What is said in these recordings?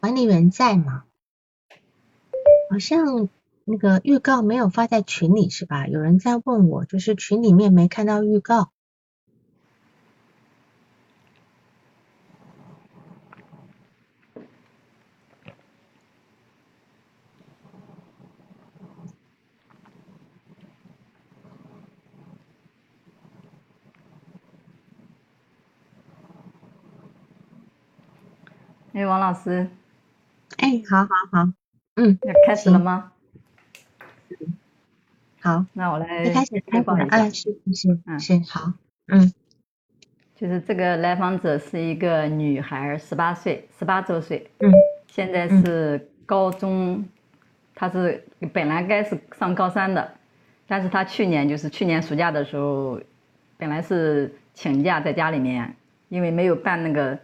管理员在吗？好像那个预告没有发在群里是吧？有人在问我，就是群里面没看到预告。王老师，哎，好好好，嗯，要开始了吗？好，那我来开始采访一下。是是是是好，嗯，就是这个来访者是一个女孩，十八岁，十八周岁，嗯，现在是高中，她是本来该是上高三的，但是她去年就是去年暑假的时候，本来是请假在家里面，因为没有办那个。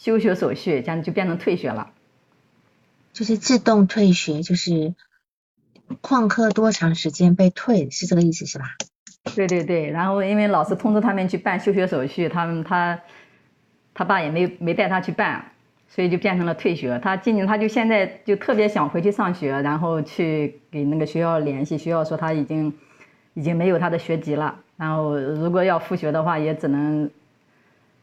休学手续，这样就变成退学了，就是自动退学，就是旷课多长时间被退，是这个意思是吧？对对对，然后因为老师通知他们去办休学手续，他们他他爸也没没带他去办，所以就变成了退学。他今年他就现在就特别想回去上学，然后去给那个学校联系，学校说他已经已经没有他的学籍了，然后如果要复学的话，也只能。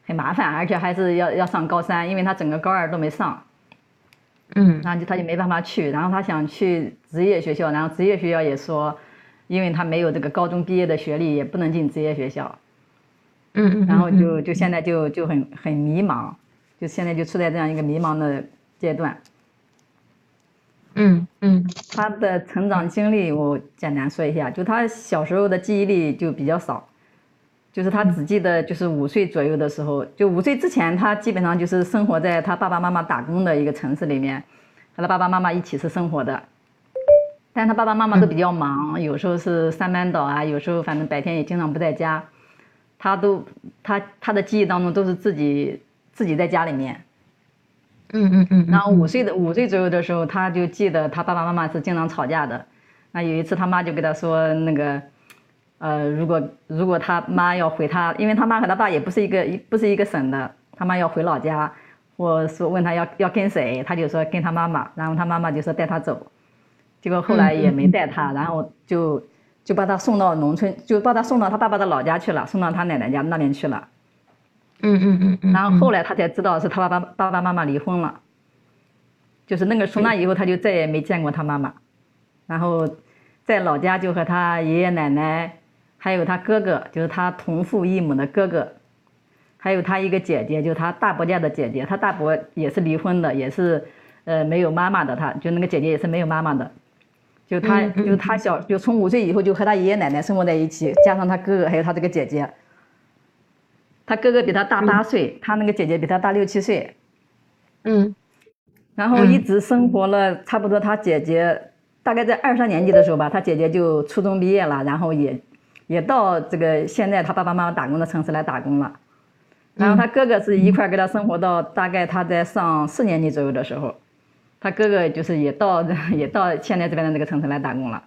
很麻烦，而且还是要要上高三，因为他整个高二都没上，嗯，然后就他就没办法去，然后他想去职业学校，然后职业学校也说，因为他没有这个高中毕业的学历，也不能进职业学校，嗯嗯，然后就。就现在就就很很迷茫，就现在就处在这样一个迷茫的阶段，嗯嗯，他的成长经历我简单说一下，就他小时候的记忆力就比较少。就是他只记得，就是五岁左右的时候，就五岁之前，他基本上就是生活在他爸爸妈妈打工的一个城市里面，和他爸爸妈妈一起是生活的。但他爸爸妈妈都比较忙，有时候是上班倒啊，有时候反正白天也经常不在家。他都他他的记忆当中都是自己自己在家里面。嗯嗯嗯。然后五岁的五岁左右的时候，他就记得他爸爸妈妈是经常吵架的。那有一次他妈就跟他说那个。呃，如果如果他妈要回他，因为他妈和他爸也不是一个不是一个省的，他妈要回老家，我说问他要要跟谁，他就说跟他妈妈，然后他妈妈就说带他走，结果后来也没带他，然后就就把他送到农村，就把他送到他爸爸的老家去了，送到他奶奶家那边去了。嗯嗯嗯嗯。然后后来他才知道是他爸爸爸爸妈妈离婚了，就是那个从那以后他就再也没见过他妈妈，然后在老家就和他爷爷奶奶。还有他哥哥，就是他同父异母的哥哥，还有他一个姐姐，就是他大伯家的姐姐。他大伯也是离婚的，也是呃没有妈妈的。他就那个姐姐也是没有妈妈的。就他，就他小，就从五岁以后就和他爷爷奶奶生活在一起，加上他哥哥还有他这个姐姐。他哥哥比他大八岁，他那个姐姐比他大六七岁。嗯。然后一直生活了差不多，他姐姐大概在二三年级的时候吧，他姐姐就初中毕业了，然后也。也到这个现在他爸爸妈妈打工的城市来打工了，然后他哥哥是一块跟他生活到大概他在上四年级左右的时候，他哥哥就是也到 也到现在这边的那个城市来打工了，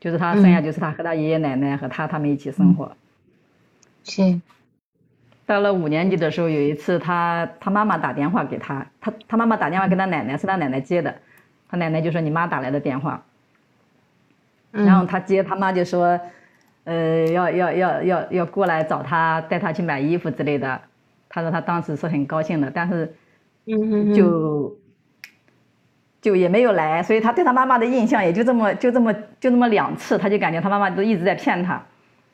就是他剩下就是他和他爷爷奶奶和他他们一起生活。是。到了五年级的时候，有一次他他妈妈打电话给他，他他妈妈打电话给他奶奶，是他奶奶接的，他奶奶就说你妈打来的电话，然后他接他妈就说。呃，要要要要要过来找他，带他去买衣服之类的。他说他当时是很高兴的，但是，嗯就就也没有来，所以他对他妈妈的印象也就这么就这么就这么两次，他就感觉他妈妈都一直在骗他。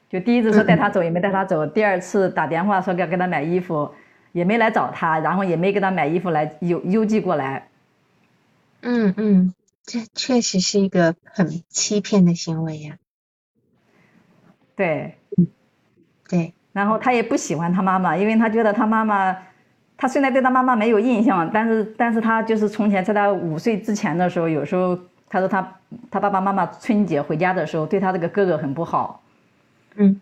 就第一次说带他走也没带他走，第二次打电话说要给他买衣服，也没来找他，然后也没给他买衣服来邮邮寄过来。嗯嗯，这确实是一个很欺骗的行为呀。对，对，然后他也不喜欢他妈妈，因为他觉得他妈妈，他虽然对他妈妈没有印象，但是，但是他就是从前在他五岁之前的时候，有时候他说他他爸爸妈妈春节回家的时候，对他这个哥哥很不好，嗯，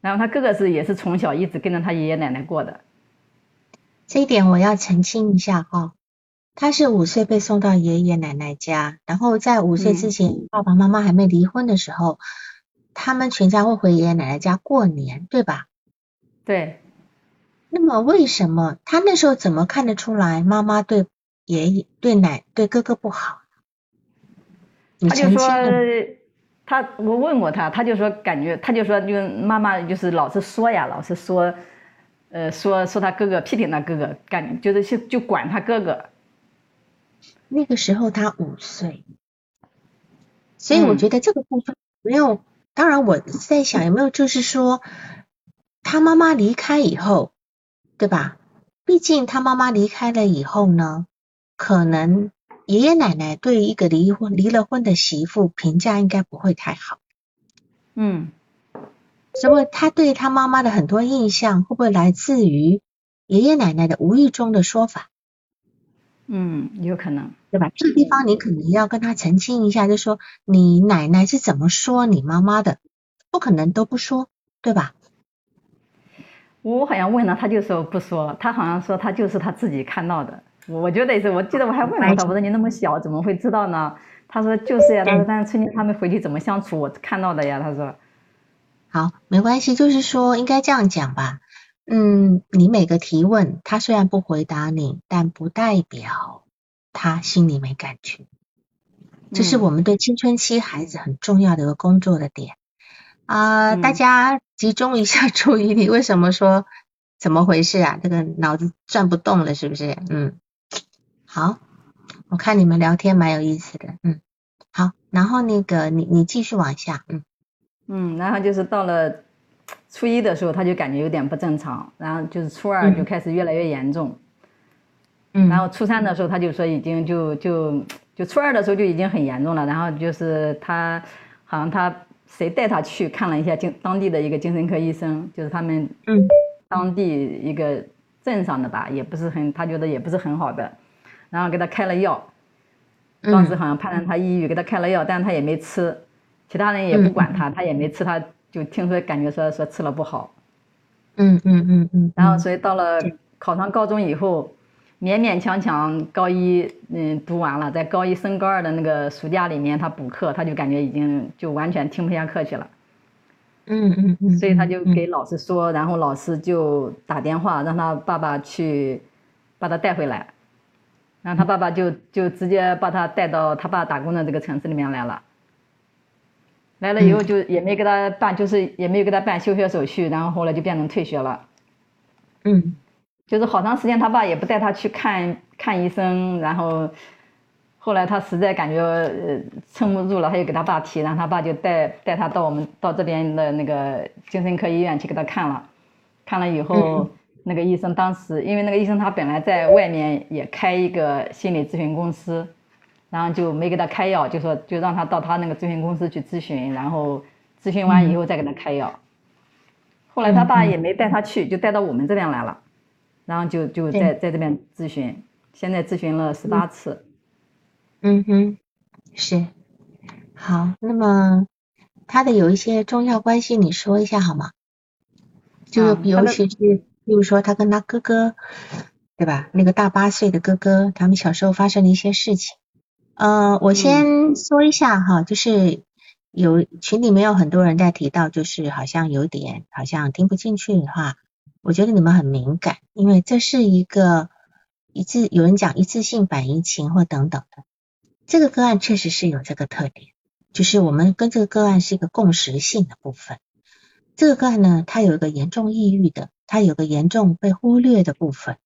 然后他哥哥是也是从小一直跟着他爷爷奶奶过的，这一点我要澄清一下哈，他是五岁被送到爷爷奶奶家，然后在五岁之前，爸爸妈妈还没离婚的时候。他们全家会回爷爷奶奶家过年，对吧？对。那么为什么他那时候怎么看得出来妈妈对爷爷、对奶、对哥哥不好？他就说，他我问过他，他就说感觉，他就说就妈妈就是老是说呀，老是说，呃，说说他哥哥，批评他哥哥，感就是就就管他哥哥。那个时候他五岁，所以我觉得这个部分没有。当然我在想有没有就是说，他妈妈离开以后，对吧？毕竟他妈妈离开了以后呢，可能。爷爷奶奶对一个离婚离了婚的媳妇评价应该不会太好，嗯，所以他对他妈妈的很多印象会不会来自于爷爷奶奶的无意中的说法？嗯，有可能，对吧？这个地方你可能要跟他澄清一下，就说你奶奶是怎么说你妈妈的，不可能都不说，对吧？我好像问了，他就说不说，他好像说他就是他自己看到的。我觉得也是，我记得我还问了他，我说你那么小怎么会知道呢？他说就是呀，他说但是春节他们回去怎么相处，我看到的呀。他说，好，没关系，就是说应该这样讲吧。嗯，你每个提问，他虽然不回答你，但不代表他心里没感觉。这是我们对青春期孩子很重要的一个工作的点啊！大家集中一下注意力，为什么说 怎么回事啊？这个脑子转不动了，是不是？嗯。好，我看你们聊天蛮有意思的，嗯，好，然后那个你你继续往下，嗯嗯，然后就是到了初一的时候，他就感觉有点不正常，然后就是初二就开始越来越严重，嗯，然后初三的时候他就说已经就就就初二的时候就已经很严重了，然后就是他好像他谁带他去看了一下精当地的一个精神科医生，就是他们嗯。当地一个镇上的吧，也不是很他觉得也不是很好的。然后给他开了药，当时好像判断他抑郁，给他开了药，但是他也没吃，其他人也不管他，他也没吃，他就听说感觉说说吃了不好，嗯嗯嗯嗯，然后所以到了考上高中以后，勉勉强强高一嗯读完了，在高一升高二的那个暑假里面他补课，他就感觉已经就完全听不下课去了，嗯嗯嗯，所以他就给老师说，然后老师就打电话让他爸爸去把他带回来。然后他爸爸就就直接把他带到他爸打工的这个城市里面来了，来了以后就也没给他办，就是也没有给他办休学手续，然后后来就变成退学了。嗯，就是好长时间他爸也不带他去看看医生，然后后来他实在感觉呃撑不住了，他就给他爸提，然后他爸就带带他到我们到这边的那个精神科医院去给他看了，看了以后。那个医生当时，因为那个医生他本来在外面也开一个心理咨询公司，然后就没给他开药，就说就让他到他那个咨询公司去咨询，然后咨询完以后再给他开药。后来他爸也没带他去，就带到我们这边来了，然后就就在在这边咨询，现在咨询了十八次。嗯哼，是，好，那么他的有一些重要关系，你说一下好吗？就尤其是。比如说，他跟他哥哥，对吧？那个大八岁的哥哥，他们小时候发生的一些事情。呃，我先说一下哈，就是有群里面有很多人在提到，就是好像有点好像听不进去的话，我觉得你们很敏感，因为这是一个一次有人讲一次性反应情或等等的，这个个案确实是有这个特点，就是我们跟这个个案是一个共识性的部分。这个个案呢，它有一个严重抑郁的。它有个严重被忽略的部分，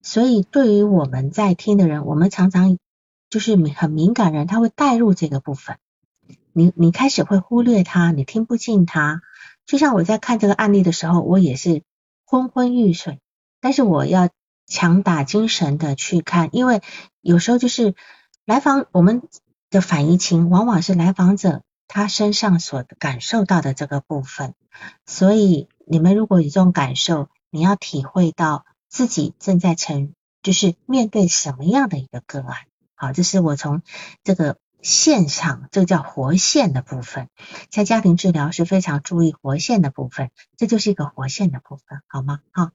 所以对于我们在听的人，我们常常就是很敏感人，他会带入这个部分。你你开始会忽略他，你听不进他。就像我在看这个案例的时候，我也是昏昏欲睡，但是我要强打精神的去看，因为有时候就是来访我们的反移情，往往是来访者他身上所感受到的这个部分，所以。你们如果有这种感受，你要体会到自己正在成，就是面对什么样的一个个案。好，这是我从这个线上，这个叫活线的部分，在家庭治疗是非常注意活线的部分，这就是一个活线的部分，好吗？好，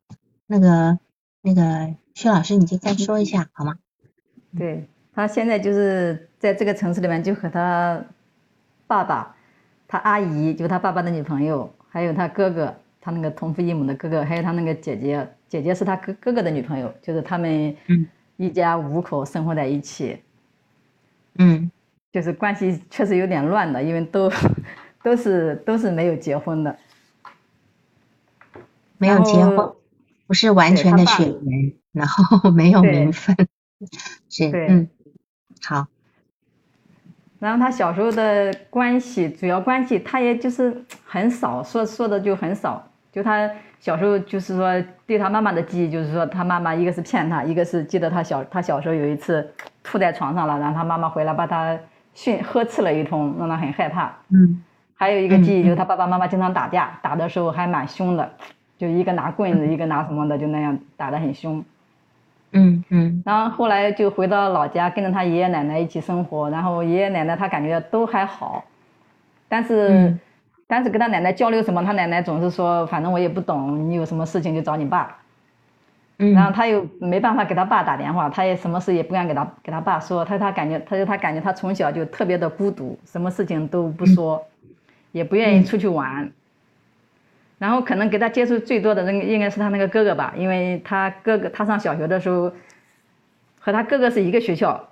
那个那个薛老师，你就再说一下好吗？对他现在就是在这个城市里面，就和他爸爸、他阿姨，就他爸爸的女朋友，还有他哥哥。他那个同父异母的哥哥，还有他那个姐姐，姐姐是他哥哥哥的女朋友，就是他们一家五口生活在一起。嗯，就是关系确实有点乱的，因为都都是都是没有结婚的，没有结婚，不是完全的血缘，然后 没有名分，是嗯，好。然后他小时候的关系，主要关系，他也就是很少说说的就很少。就他小时候就是说对他妈妈的记忆，就是说他妈妈一个是骗他，一个是记得他小他小时候有一次吐在床上了，然后他妈妈回来把他训呵斥了一通，让他很害怕。嗯。还有一个记忆就是他爸爸妈妈经常打架，打的时候还蛮凶的，就一个拿棍子，一个拿什么的，就那样打得很凶。嗯嗯，然后后来就回到老家，跟着他爷爷奶奶一起生活。然后爷爷奶奶他感觉都还好，但是但是跟他奶奶交流什么，他奶奶总是说，反正我也不懂，你有什么事情就找你爸。嗯，然后他又没办法给他爸打电话，他也什么事也不敢给他给他爸说。他他感觉，他说他感觉他从小就特别的孤独，什么事情都不说，也不愿意出去玩。然后可能给他接触最多的人应该是他那个哥哥吧，因为他哥哥他上小学的时候和他哥哥是一个学校，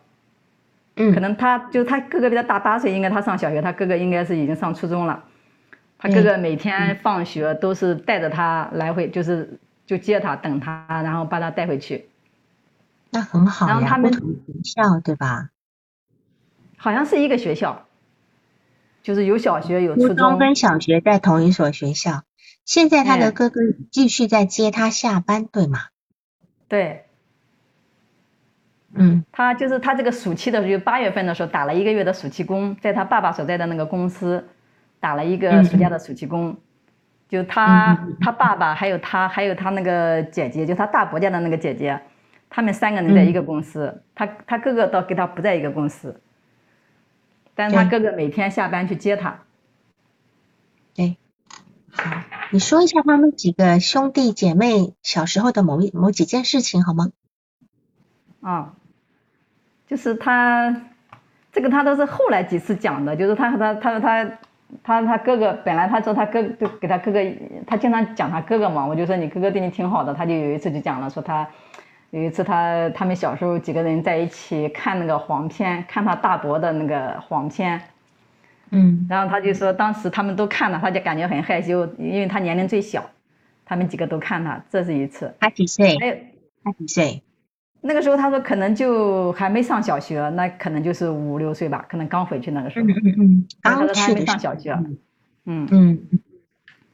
嗯，可能他就他哥哥比他大八岁，应该他上小学，他哥哥应该是已经上初中了。他哥哥每天放学都是带着他来回，就是就接他等他，然后把他带回去。那很好然后他们学校对吧？好像是一个学校，就是有小学有初中跟小学在同一所学校。现在他的哥哥继续在接他下班，对吗？对，嗯，他就是他这个暑期的时候，八月份的时候打了一个月的暑期工，在他爸爸所在的那个公司打了一个暑假的暑期工。就他他爸爸还有他还有他那个姐姐，就他大伯家的那个姐姐，他们三个人在一个公司。他他哥哥倒跟他不在一个公司，但是他哥哥每天下班去接他。对。好，你说一下他们几个兄弟姐妹小时候的某一某几件事情好吗？啊，就是他，这个他都是后来几次讲的，就是他和他他他他他哥哥，本来他说他哥就给他哥哥，他经常讲他哥哥嘛，我就说你哥哥对你挺好的，他就有一次就讲了，说他有一次他他们小时候几个人在一起看那个黄片，看他大伯的那个黄片。嗯，然后他就说，当时他们都看了，他就感觉很害羞，因为他年龄最小，他们几个都看他，这是一次。他几岁？哎，他几岁？那个时候他说可能就还没上小学，那可能就是五六岁吧，可能刚回去那个时候。嗯嗯嗯。刚去还没上小学。嗯嗯。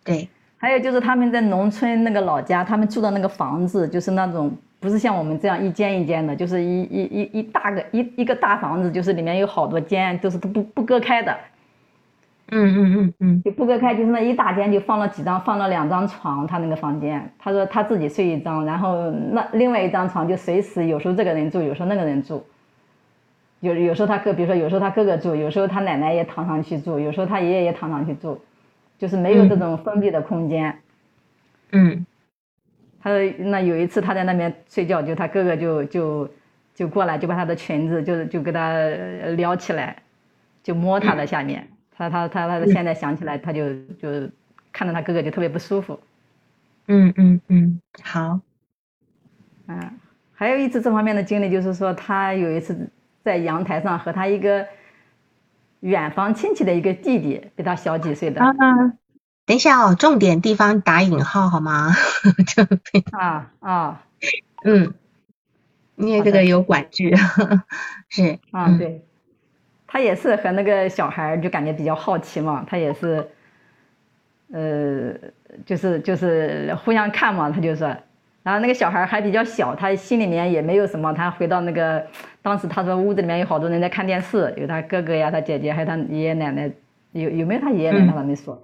对。还有就是他们在农村那个老家，他们住的那个房子，就是那种不是像我们这样一间一间的，就是一一一一大个一一个大房子，就是里面有好多间，都是都不不隔开的。嗯嗯嗯嗯，就不隔开，就是那一大间就放了几张，放了两张床，他那个房间，他说他自己睡一张，然后那另外一张床就随时有时候这个人住，有时候那个人住，有有时候他哥，比如说有时候他哥哥住，有时候他奶奶也躺上去住，有时候他爷爷也躺上去住，就是没有这种封闭的空间。嗯，他说那有一次他在那边睡觉，就他哥哥就就就过来，就把他的裙子就是就给他撩起来，就摸他的下面。他他他他现在想起来，他就就看到他哥哥就特别不舒服。嗯嗯嗯，好。嗯，还有一次这方面的经历，就是说他有一次在阳台上和他一个远房亲戚的一个弟弟，比他小几岁的。啊，等一下哦，重点地方打引号好吗？啊 啊，嗯，因为这个有管制，是啊，对。他也是和那个小孩就感觉比较好奇嘛，他也是，呃，就是就是互相看嘛，他就说，然后那个小孩还比较小，他心里面也没有什么。他回到那个，当时他说屋子里面有好多人在看电视，有他哥哥呀，他姐姐，还有他爷爷奶奶，有有没有他爷爷奶奶他没说，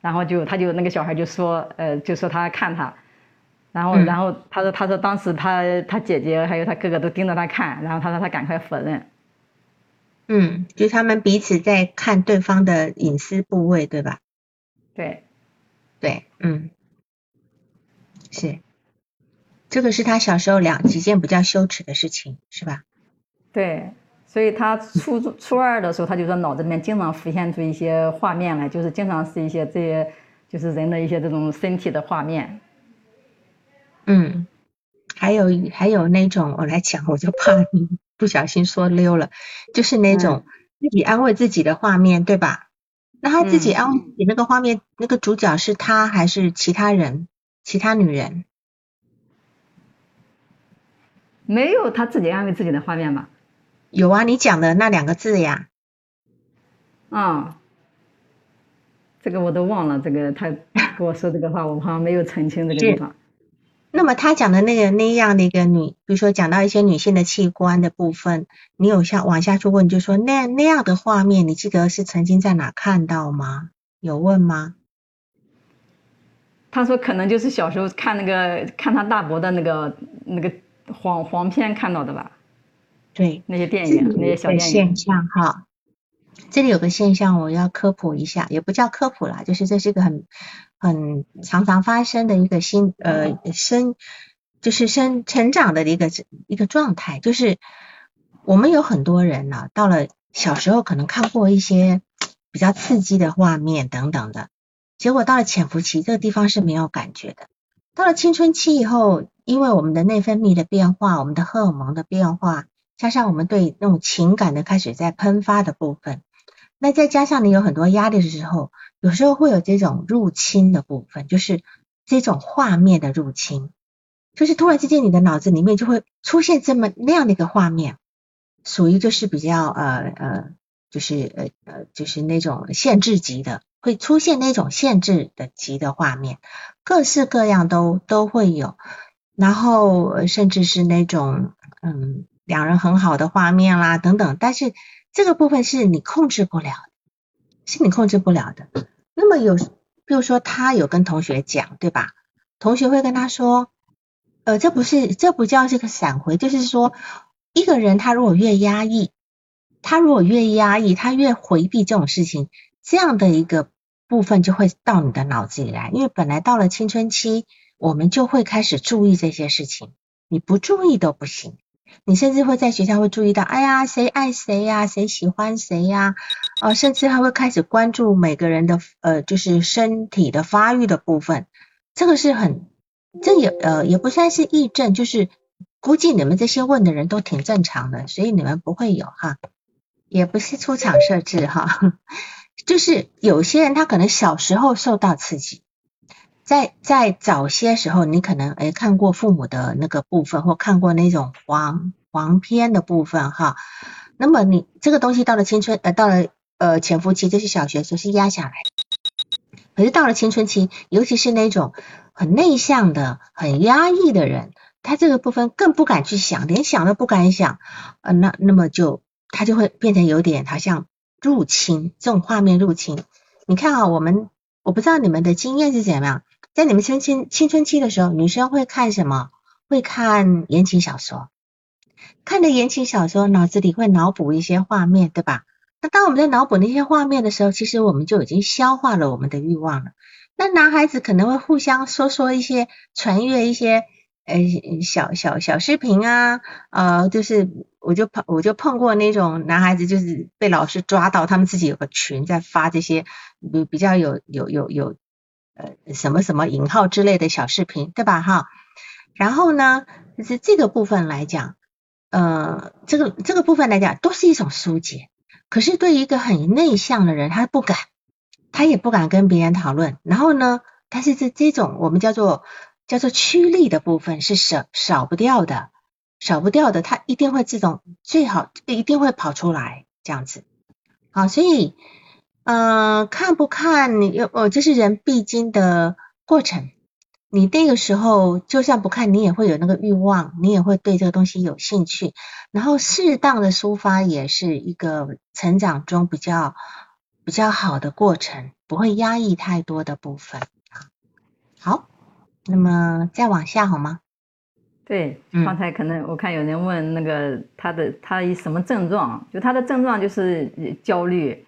然后就他就那个小孩就说，呃，就说他看他，然后然后他说他说当时他他姐姐还有他哥哥都盯着他看，然后他说他赶快否认。嗯，就他们彼此在看对方的隐私部位，对吧？对，对，嗯，是，这个是他小时候两几件比较羞耻的事情，是吧？对，所以他初 初二的时候，他就说脑子里面经常浮现出一些画面来，就是经常是一些这些就是人的一些这种身体的画面。嗯，还有还有那种我来讲，我就怕你不小心说溜了，就是那种自己安慰自己的画面，对吧？那他自己安慰自己那个画面，那个主角是他还是其他人？其他女人？没有他自己安慰自己的画面吧？有啊，你讲的那两个字呀。啊，这个我都忘了。这个他跟我说这个话，我好像没有澄清这个地方。那么他讲的那个那样的一个女，比如说讲到一些女性的器官的部分，你有下往下去问，就说那那样的画面，你记得是曾经在哪看到吗？有问吗？他说可能就是小时候看那个看他大伯的那个那个黄黄片看到的吧。对，那些电影那些小电影。现象哈，这里有个现象我要科普一下，也不叫科普啦，就是这是一个很。很常常发生的一个新呃生就是生成长的一个一个状态，就是我们有很多人呢，到了小时候可能看过一些比较刺激的画面等等的，结果到了潜伏期这个地方是没有感觉的，到了青春期以后，因为我们的内分泌的变化，我们的荷尔蒙的变化，加上我们对那种情感的开始在喷发的部分。那再加上你有很多压力的时候，有时候会有这种入侵的部分，就是这种画面的入侵，就是突然之间你的脑子里面就会出现这么那样的一个画面，属于就是比较呃呃，就是呃呃就是那种限制级的，会出现那种限制的级的画面，各式各样都都会有，然后甚至是那种嗯两人很好的画面啦等等，但是。这个部分是你控制不了，是你控制不了的。那么有，比如说他有跟同学讲，对吧？同学会跟他说，呃，这不是，这不叫这个闪回，就是说，一个人他如果越压抑，他如果越压抑，他越回避这种事情，这样的一个部分就会到你的脑子里来。因为本来到了青春期，我们就会开始注意这些事情，你不注意都不行。你甚至会在学校会注意到，哎呀，谁爱谁呀，谁喜欢谁呀，呃，甚至还会开始关注每个人的呃，就是身体的发育的部分。这个是很，这也呃也不算是异症，就是估计你们这些问的人都挺正常的，所以你们不会有哈，也不是出厂设置哈，就是有些人他可能小时候受到刺激。在在早些时候，你可能诶看过父母的那个部分，或看过那种黄黄片的部分哈。那么你这个东西到了青春呃到了呃潜伏期，就是小学时候是压下来，可是到了青春期，尤其是那种很内向的、很压抑的人，他这个部分更不敢去想，连想都不敢想，呃那那么就他就会变成有点好像入侵这种画面入侵。你看啊，我们我不知道你们的经验是怎么样。在你们青青青春期的时候，女生会看什么？会看言情小说。看着言情小说，脑子里会脑补一些画面，对吧？那当我们在脑补那些画面的时候，其实我们就已经消化了我们的欲望了。那男孩子可能会互相说说一些传阅一些呃小小小视频啊，呃，就是我就碰我就碰过那种男孩子，就是被老师抓到，他们自己有个群在发这些比比较有有有有。呃，什么什么引号之类的小视频，对吧？哈，然后呢，是这个部分来讲，呃，这个这个部分来讲，都是一种疏解。可是对于一个很内向的人，他不敢，他也不敢跟别人讨论。然后呢，但是这这种我们叫做叫做驱力的部分是少少不掉的，少不掉的，他一定会自动最好一定会跑出来这样子。好，所以。嗯，看不看你？哦，这是人必经的过程。你那个时候就算不看，你也会有那个欲望，你也会对这个东西有兴趣。然后适当的抒发也是一个成长中比较比较好的过程，不会压抑太多的部分。好，那么再往下好吗？对，刚才可能我看有人问那个他的他什么症状？就他的症状就是焦虑。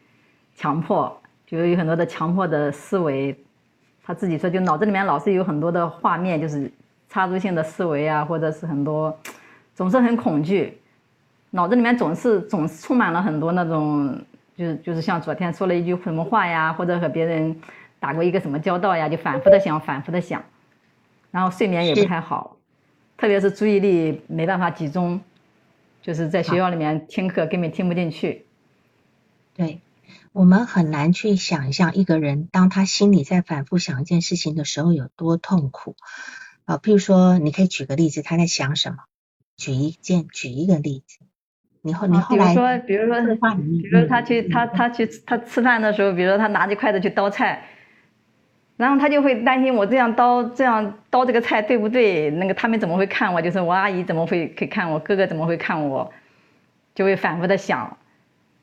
强迫就有很多的强迫的思维，他自己说就脑子里面老是有很多的画面，就是插入性的思维啊，或者是很多总是很恐惧，脑子里面总是总是充满了很多那种，就是就是像昨天说了一句什么话呀，或者和别人打过一个什么交道呀，就反复的想，反复的想，然后睡眠也不太好，特别是注意力没办法集中，就是在学校里面听课根本听不进去。对，我们很难去想象一个人当他心里在反复想一件事情的时候有多痛苦啊。譬如说，你可以举个例子，他在想什么？举一件，举一个例子。你后你后来，比如说，比如说，比如说他去他他去他吃饭的时候，比如说他拿着筷子去刀菜，然后他就会担心我这样刀这样刀这个菜对不对？那个他们怎么会看我？就是我阿姨怎么会会看我？哥哥怎么会看我？就会反复的想。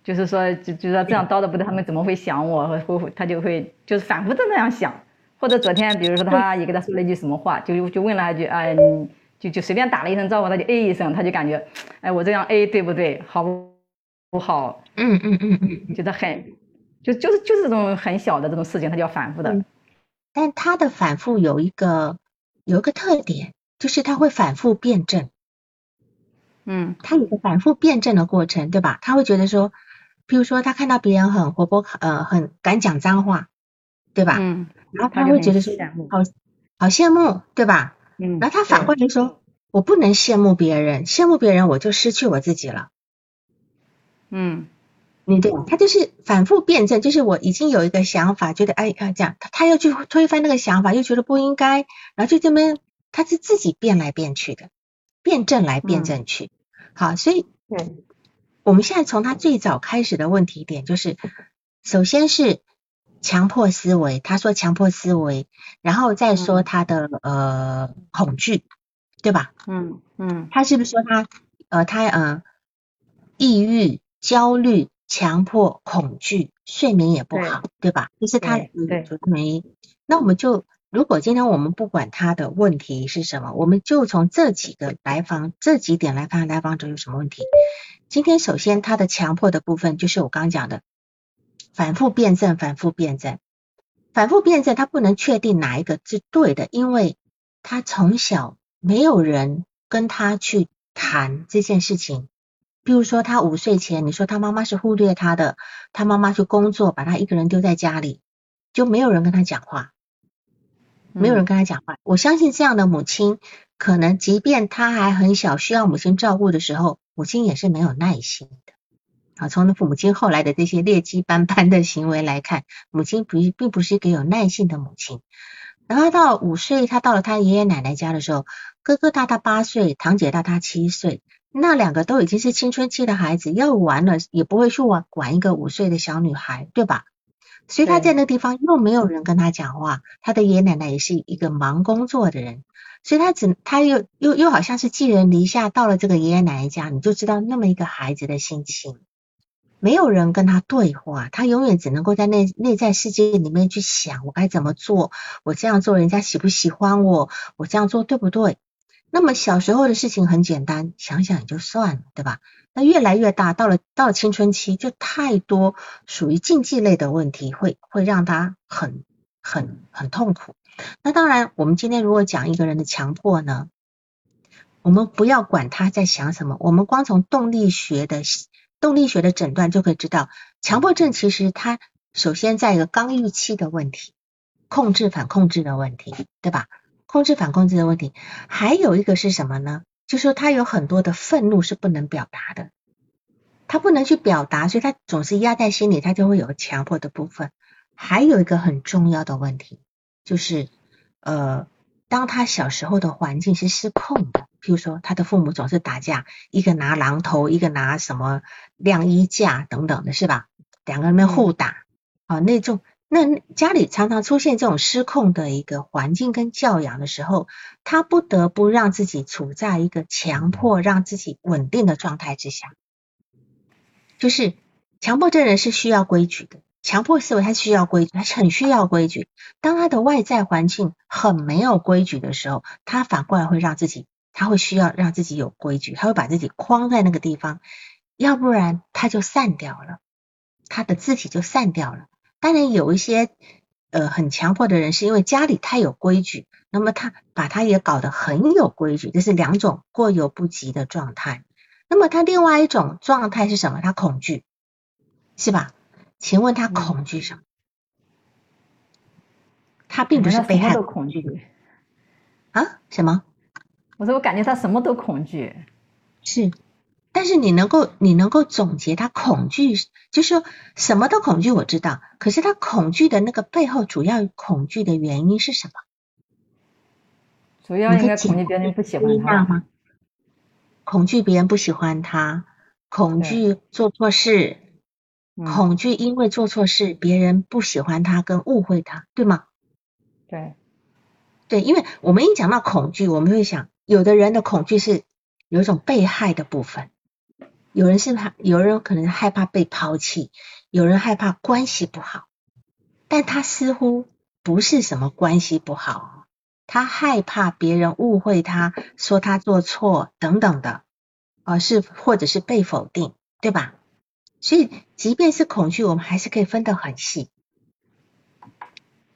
就是说，就就说这样叨叨不对，他们怎么会想我？会会他就会就是反复的那样想。或者昨天，比如说他阿姨给他说了一句什么话，就就问了一句，哎，就就随便打了一声招呼，他就 A 一声，他就感觉，哎，我这样 A 对不对？好不好？嗯嗯嗯嗯，觉得很，就就是就是这种很小的这种事情，他就要反复的。但他的反复有一个有一个特点，就是他会反复辩证。嗯，他有个反复辩证的过程，对吧？他会觉得说。比如说，他看到别人很活泼，呃，很敢讲脏话，对吧？嗯。然后他会觉得说，好，好羡慕，对吧？嗯。然后他反过来说，我不能羡慕别人，羡慕别人我就失去我自己了。嗯。你对，他就是反复辩证，就是我已经有一个想法，觉得哎啊这样，他他要去推翻那个想法，又觉得不应该，然后就这么，他是自己变来变去的，辩证来辩证去。好，所以。对。我们现在从他最早开始的问题点，就是首先是强迫思维，他说强迫思维，然后再说他的呃恐惧，对吧？嗯嗯，他是不是说他呃他呃抑郁、焦虑、强迫、恐惧，睡眠也不好，对吧？就是他对没，那我们就如果今天我们不管他的问题是什么，我们就从这几个来访这几点来看来访者有什么问题。今天首先他的强迫的部分就是我刚讲的反复辩证，反复辩证，反复辩证，他不能确定哪一个是对的，因为他从小没有人跟他去谈这件事情。比如说他五岁前，你说他妈妈是忽略他的，他妈妈去工作，把他一个人丢在家里，就没有人跟他讲话，没有人跟他讲话。我相信这样的母亲，可能即便他还很小，需要母亲照顾的时候。母亲也是没有耐心的啊。从父母亲后来的这些劣迹斑斑的行为来看，母亲不并不是一个有耐性的母亲。然后到五岁，他到了他爷爷奶奶家的时候，哥哥大他八岁，堂姐大他七岁，那两个都已经是青春期的孩子，要玩了也不会去玩管一个五岁的小女孩，对吧？所以他在那地方又没有人跟他讲话，他的爷爷奶奶也是一个忙工作的人。所以他只他又又又好像是寄人篱下，到了这个爷爷奶奶家，你就知道那么一个孩子的心情，没有人跟他对话，他永远只能够在内内在世界里面去想，我该怎么做，我这样做人家喜不喜欢我，我这样做对不对？那么小时候的事情很简单，想想也就算了，对吧？那越来越大，到了到了青春期，就太多属于禁忌类的问题，会会让他很很很痛苦。那当然，我们今天如果讲一个人的强迫呢，我们不要管他在想什么，我们光从动力学的动力学的诊断就可以知道，强迫症其实它首先在一个刚预期的问题，控制反控制的问题，对吧？控制反控制的问题，还有一个是什么呢？就说他有很多的愤怒是不能表达的，他不能去表达，所以他总是压在心里，他就会有强迫的部分。还有一个很重要的问题。就是呃，当他小时候的环境是失控的，譬如说他的父母总是打架，一个拿榔头，一个拿什么晾衣架等等的，是吧？两个人们互打啊，那种那家里常常出现这种失控的一个环境跟教养的时候，他不得不让自己处在一个强迫让自己稳定的状态之下，就是强迫症人是需要规矩的。强迫思维，他需要规矩，他很需要规矩。当他的外在环境很没有规矩的时候，他反过来会让自己，他会需要让自己有规矩，他会把自己框在那个地方，要不然他就散掉了，他的字体就散掉了。当然有一些呃很强迫的人，是因为家里太有规矩，那么他把他也搞得很有规矩，这是两种过犹不及的状态。那么他另外一种状态是什么？他恐惧，是吧？请问他恐惧什么？他并不是被害都恐惧啊？什么？我说我感觉他什么都恐惧。是，但是你能够你能够总结他恐惧，就是说什么都恐惧，我知道。可是他恐惧的那个背后主要恐惧的原因是什么？主要应该恐惧别人不喜欢他吗？恐惧别人不喜欢他，恐惧做错事，恐惧因为做错事别人不喜欢他跟误会他，对吗？对，对，因为我们一讲到恐惧，我们会想，有的人的恐惧是有一种被害的部分，有人是怕，有人可能害怕被抛弃，有人害怕关系不好，但他似乎不是什么关系不好。他害怕别人误会他，说他做错等等的，而是或者是被否定，对吧？所以即便是恐惧，我们还是可以分得很细。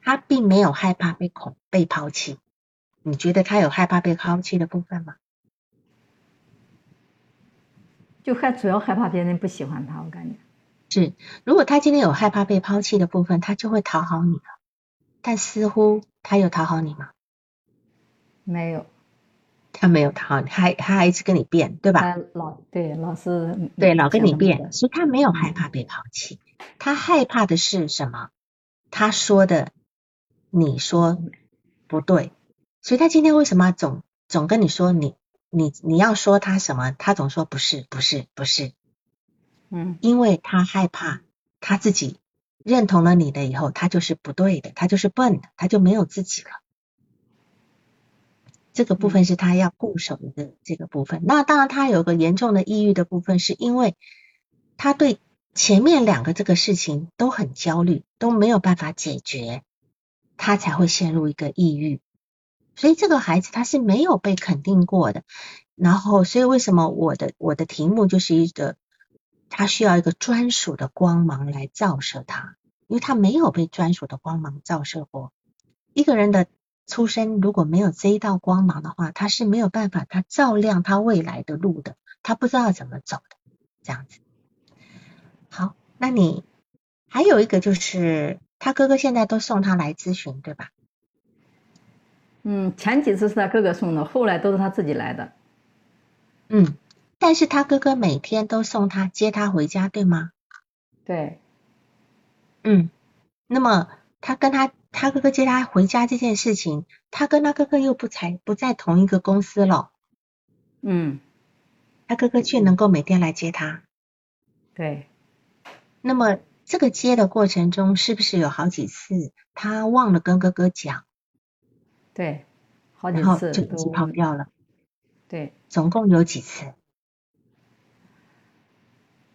他并没有害怕被恐被抛弃，你觉得他有害怕被抛弃的部分吗？就害主要害怕别人不喜欢他，我感觉是。如果他今天有害怕被抛弃的部分，他就会讨好你了。但似乎他有讨好你吗？没有，他没有讨好，他还他还一直跟你变，对吧？老对老是对老跟你变，所以他没有害怕被抛弃，他害怕的是什么？他说的你说不对，所以他今天为什么总总跟你说你你你要说他什么？他总说不是不是不是，嗯，因为他害怕他自己认同了你的以后，他就是不对的，他就是笨的，他就没有自己了。这个部分是他要固守的这个部分。那当然，他有个严重的抑郁的部分，是因为他对前面两个这个事情都很焦虑，都没有办法解决，他才会陷入一个抑郁。所以这个孩子他是没有被肯定过的。然后，所以为什么我的我的题目就是一个，他需要一个专属的光芒来照射他，因为他没有被专属的光芒照射过。一个人的。出生如果没有这一道光芒的话，他是没有办法他照亮他未来的路的，他不知道怎么走的，这样子。好，那你还有一个就是他哥哥现在都送他来咨询，对吧？嗯，前几次是他哥哥送的，后来都是他自己来的。嗯，但是他哥哥每天都送他接他回家，对吗？对。嗯，那么他跟他。他哥哥接他回家这件事情，他跟他哥哥又不才不在同一个公司了。嗯，他哥哥却能够每天来接他。对。那么这个接的过程中，是不是有好几次他忘了跟哥哥讲？对，好几次就一跑掉了。对。总共有几次？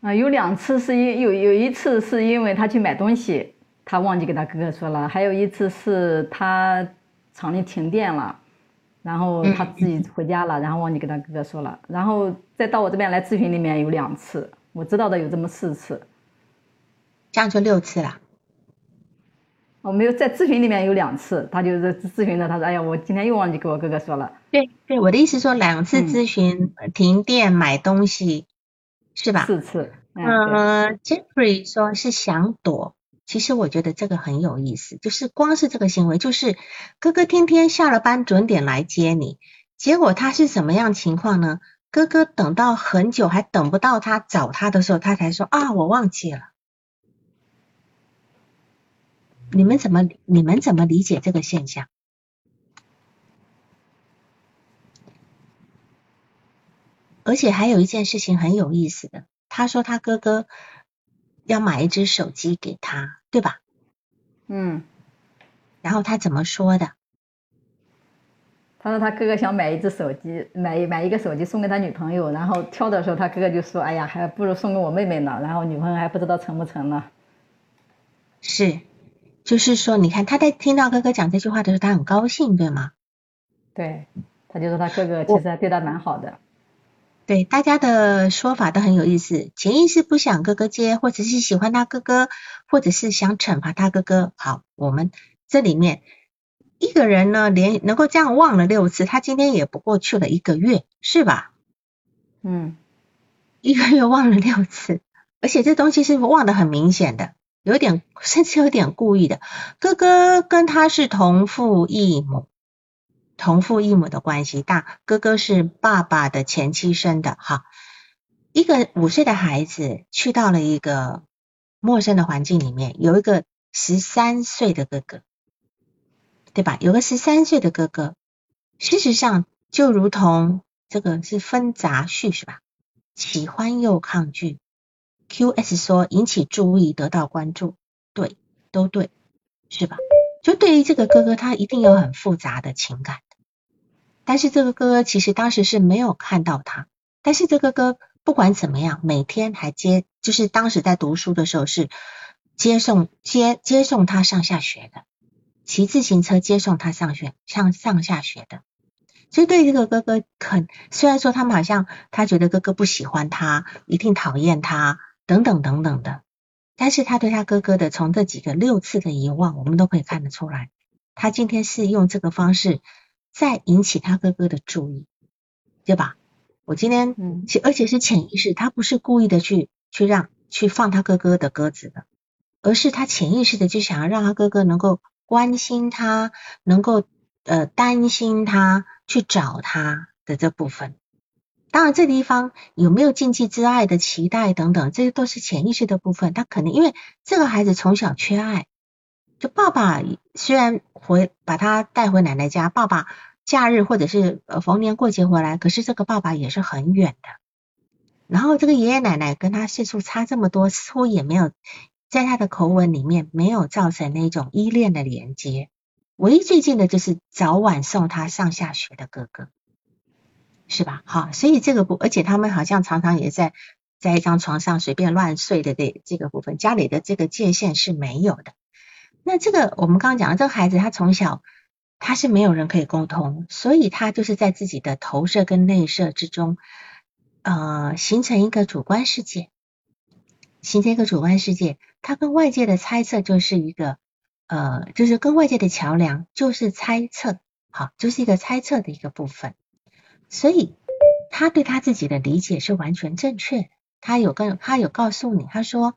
啊，有两次是因有有一次是因为他去买东西。他忘记给他哥哥说了，还有一次是他厂里停电了，然后他自己回家了，然后忘记给他哥哥说了，然后再到我这边来咨询里面有两次，我知道的有这么四次，这样就六次了。我没有在咨询里面有两次，他就是咨询的，他说：“哎呀，我今天又忘记给我哥哥说了。”对对，我的意思说两次咨询停电买东西是吧？四次。嗯，Jeffrey 说是想躲。其实我觉得这个很有意思，就是光是这个行为，就是哥哥天天下了班准点来接你，结果他是什么样情况呢？哥哥等到很久还等不到他找他的时候，他才说啊，我忘记了。你们怎么你们怎么理解这个现象？而且还有一件事情很有意思的，他说他哥哥。要买一只手机给他，对吧？嗯。然后他怎么说的？他说他哥哥想买一只手机，买买一个手机送给他女朋友，然后挑的时候他哥哥就说：“哎呀，还不如送给我妹妹呢。”然后女朋友还不知道成不成呢。是，就是说，你看他在听到哥哥讲这句话的时候，他很高兴，对吗？对，他就说他哥哥其实还对他蛮好的。对，大家的说法都很有意思。潜意识不想哥哥接，或者是喜欢他哥哥，或者是想惩罚他哥哥。好，我们这里面一个人呢，连能够这样忘了六次，他今天也不过去了一个月，是吧？嗯，一个月忘了六次，而且这东西是忘得很明显的。有点甚至有点故意的。哥哥跟他是同父异母，同父异母的关系，大哥哥是爸爸的前妻生的哈。一个五岁的孩子去到了一个陌生的环境里面，有一个十三岁的哥哥，对吧？有个十三岁的哥哥，事实上就如同这个是分杂序是吧？喜欢又抗拒。Q.S 说引起注意，得到关注，对，都对，是吧？就对于这个哥哥，他一定有很复杂的情感但是这个哥哥其实当时是没有看到他，但是这个哥不管怎么样，每天还接，就是当时在读书的时候是接送接接送他上下学的，骑自行车接送他上学上上下学的。所以对这个哥哥，肯虽然说他们好像他觉得哥哥不喜欢他，一定讨厌他。等等等等的，但是他对他哥哥的从这几个六次的遗忘，我们都可以看得出来，他今天是用这个方式在引起他哥哥的注意，对吧？我今天，嗯，而且是潜意识，他不是故意的去去让去放他哥哥的鸽子的，而是他潜意识的就想要让他哥哥能够关心他，能够呃担心他，去找他的这部分。当然，这地方有没有禁忌之爱的期待等等，这些都是潜意识的部分。他可能因为这个孩子从小缺爱，就爸爸虽然回把他带回奶奶家，爸爸假日或者是呃逢年过节回来，可是这个爸爸也是很远的。然后这个爷爷奶奶跟他岁数差这么多，似乎也没有在他的口吻里面没有造成那种依恋的连接。唯一最近的就是早晚送他上下学的哥哥。是吧？好，所以这个不，而且他们好像常常也在在一张床上随便乱睡的这这个部分，家里的这个界限是没有的。那这个我们刚刚讲的这个孩子，他从小他是没有人可以沟通，所以他就是在自己的投射跟内射之中，呃，形成一个主观世界，形成一个主观世界。他跟外界的猜测就是一个呃，就是跟外界的桥梁就是猜测，好，就是一个猜测的一个部分。所以他对他自己的理解是完全正确。他有跟他有告诉你，他说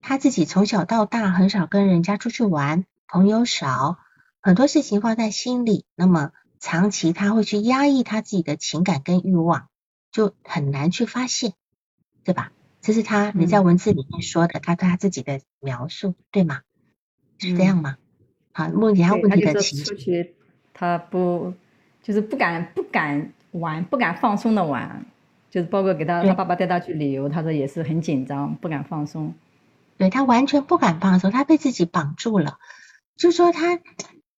他自己从小到大很少跟人家出去玩，朋友少，很多事情放在心里。那么长期他会去压抑他自己的情感跟欲望，就很难去发现，对吧？这是他你在文字里面说的，他对他自己的描述，对吗？是这样吗？好，目前问题的情绪，他不就是不敢不敢。玩不敢放松的玩，就是包括给他他爸爸带他去旅游，他说也是很紧张，不敢放松。对他完全不敢放松，他被自己绑住了。就说他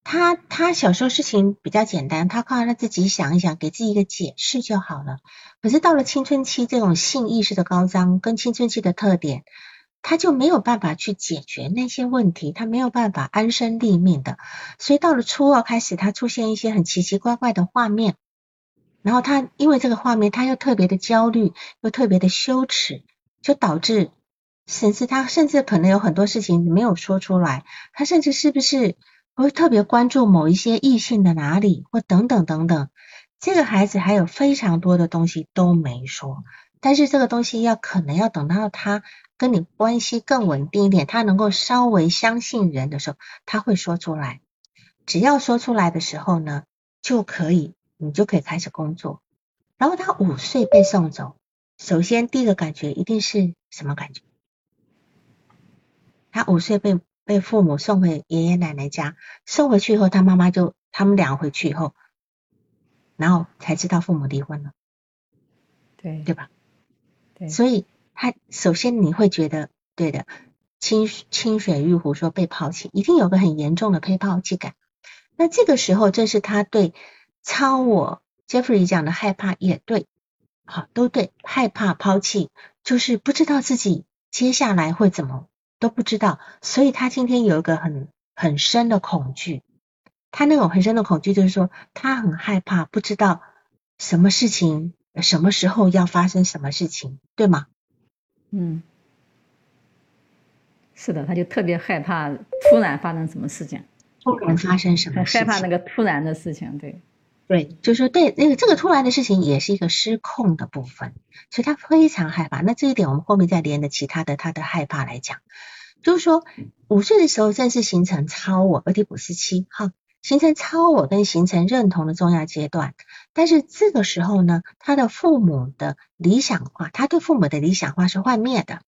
他他小时候事情比较简单，他靠他自己想一想，给自己一个解释就好了。可是到了青春期，这种性意识的高涨跟青春期的特点，他就没有办法去解决那些问题，他没有办法安身立命的。所以到了初二开始，他出现一些很奇奇怪怪的画面。然后他因为这个画面，他又特别的焦虑，又特别的羞耻，就导致甚至他甚至可能有很多事情没有说出来。他甚至是不是会特别关注某一些异性的哪里，或等等等等。这个孩子还有非常多的东西都没说，但是这个东西要可能要等到他跟你关系更稳定一点，他能够稍微相信人的时候，他会说出来。只要说出来的时候呢，就可以。你就可以开始工作。然后他五岁被送走，首先第一个感觉一定是什么感觉？他五岁被被父母送回爷爷奶奶家，送回去以后，他妈妈就他们俩回去以后，然后才知道父母离婚了，对对吧？对，所以他首先你会觉得对的，清清水玉壶说被抛弃，一定有个很严重的被抛弃感。那这个时候正是他对。超我 Jeffrey 讲的害怕也对，好都对，害怕抛弃就是不知道自己接下来会怎么都不知道，所以他今天有一个很很深的恐惧，他那种很深的恐惧就是说他很害怕，不知道什么事情什么时候要发生什么事情，对吗？嗯，是的，他就特别害怕突然发生什么事情，突然发生什么，害怕那个突然的事情，对。对，就是，对那个这个突然的事情也是一个失控的部分，所以他非常害怕。那这一点我们后面再连的其他的他的害怕来讲。就是说五岁的时候正是形成超我俄狄浦斯期，哈，形成超我跟形成认同的重要阶段。但是这个时候呢，他的父母的理想化，他对父母的理想化是幻灭的。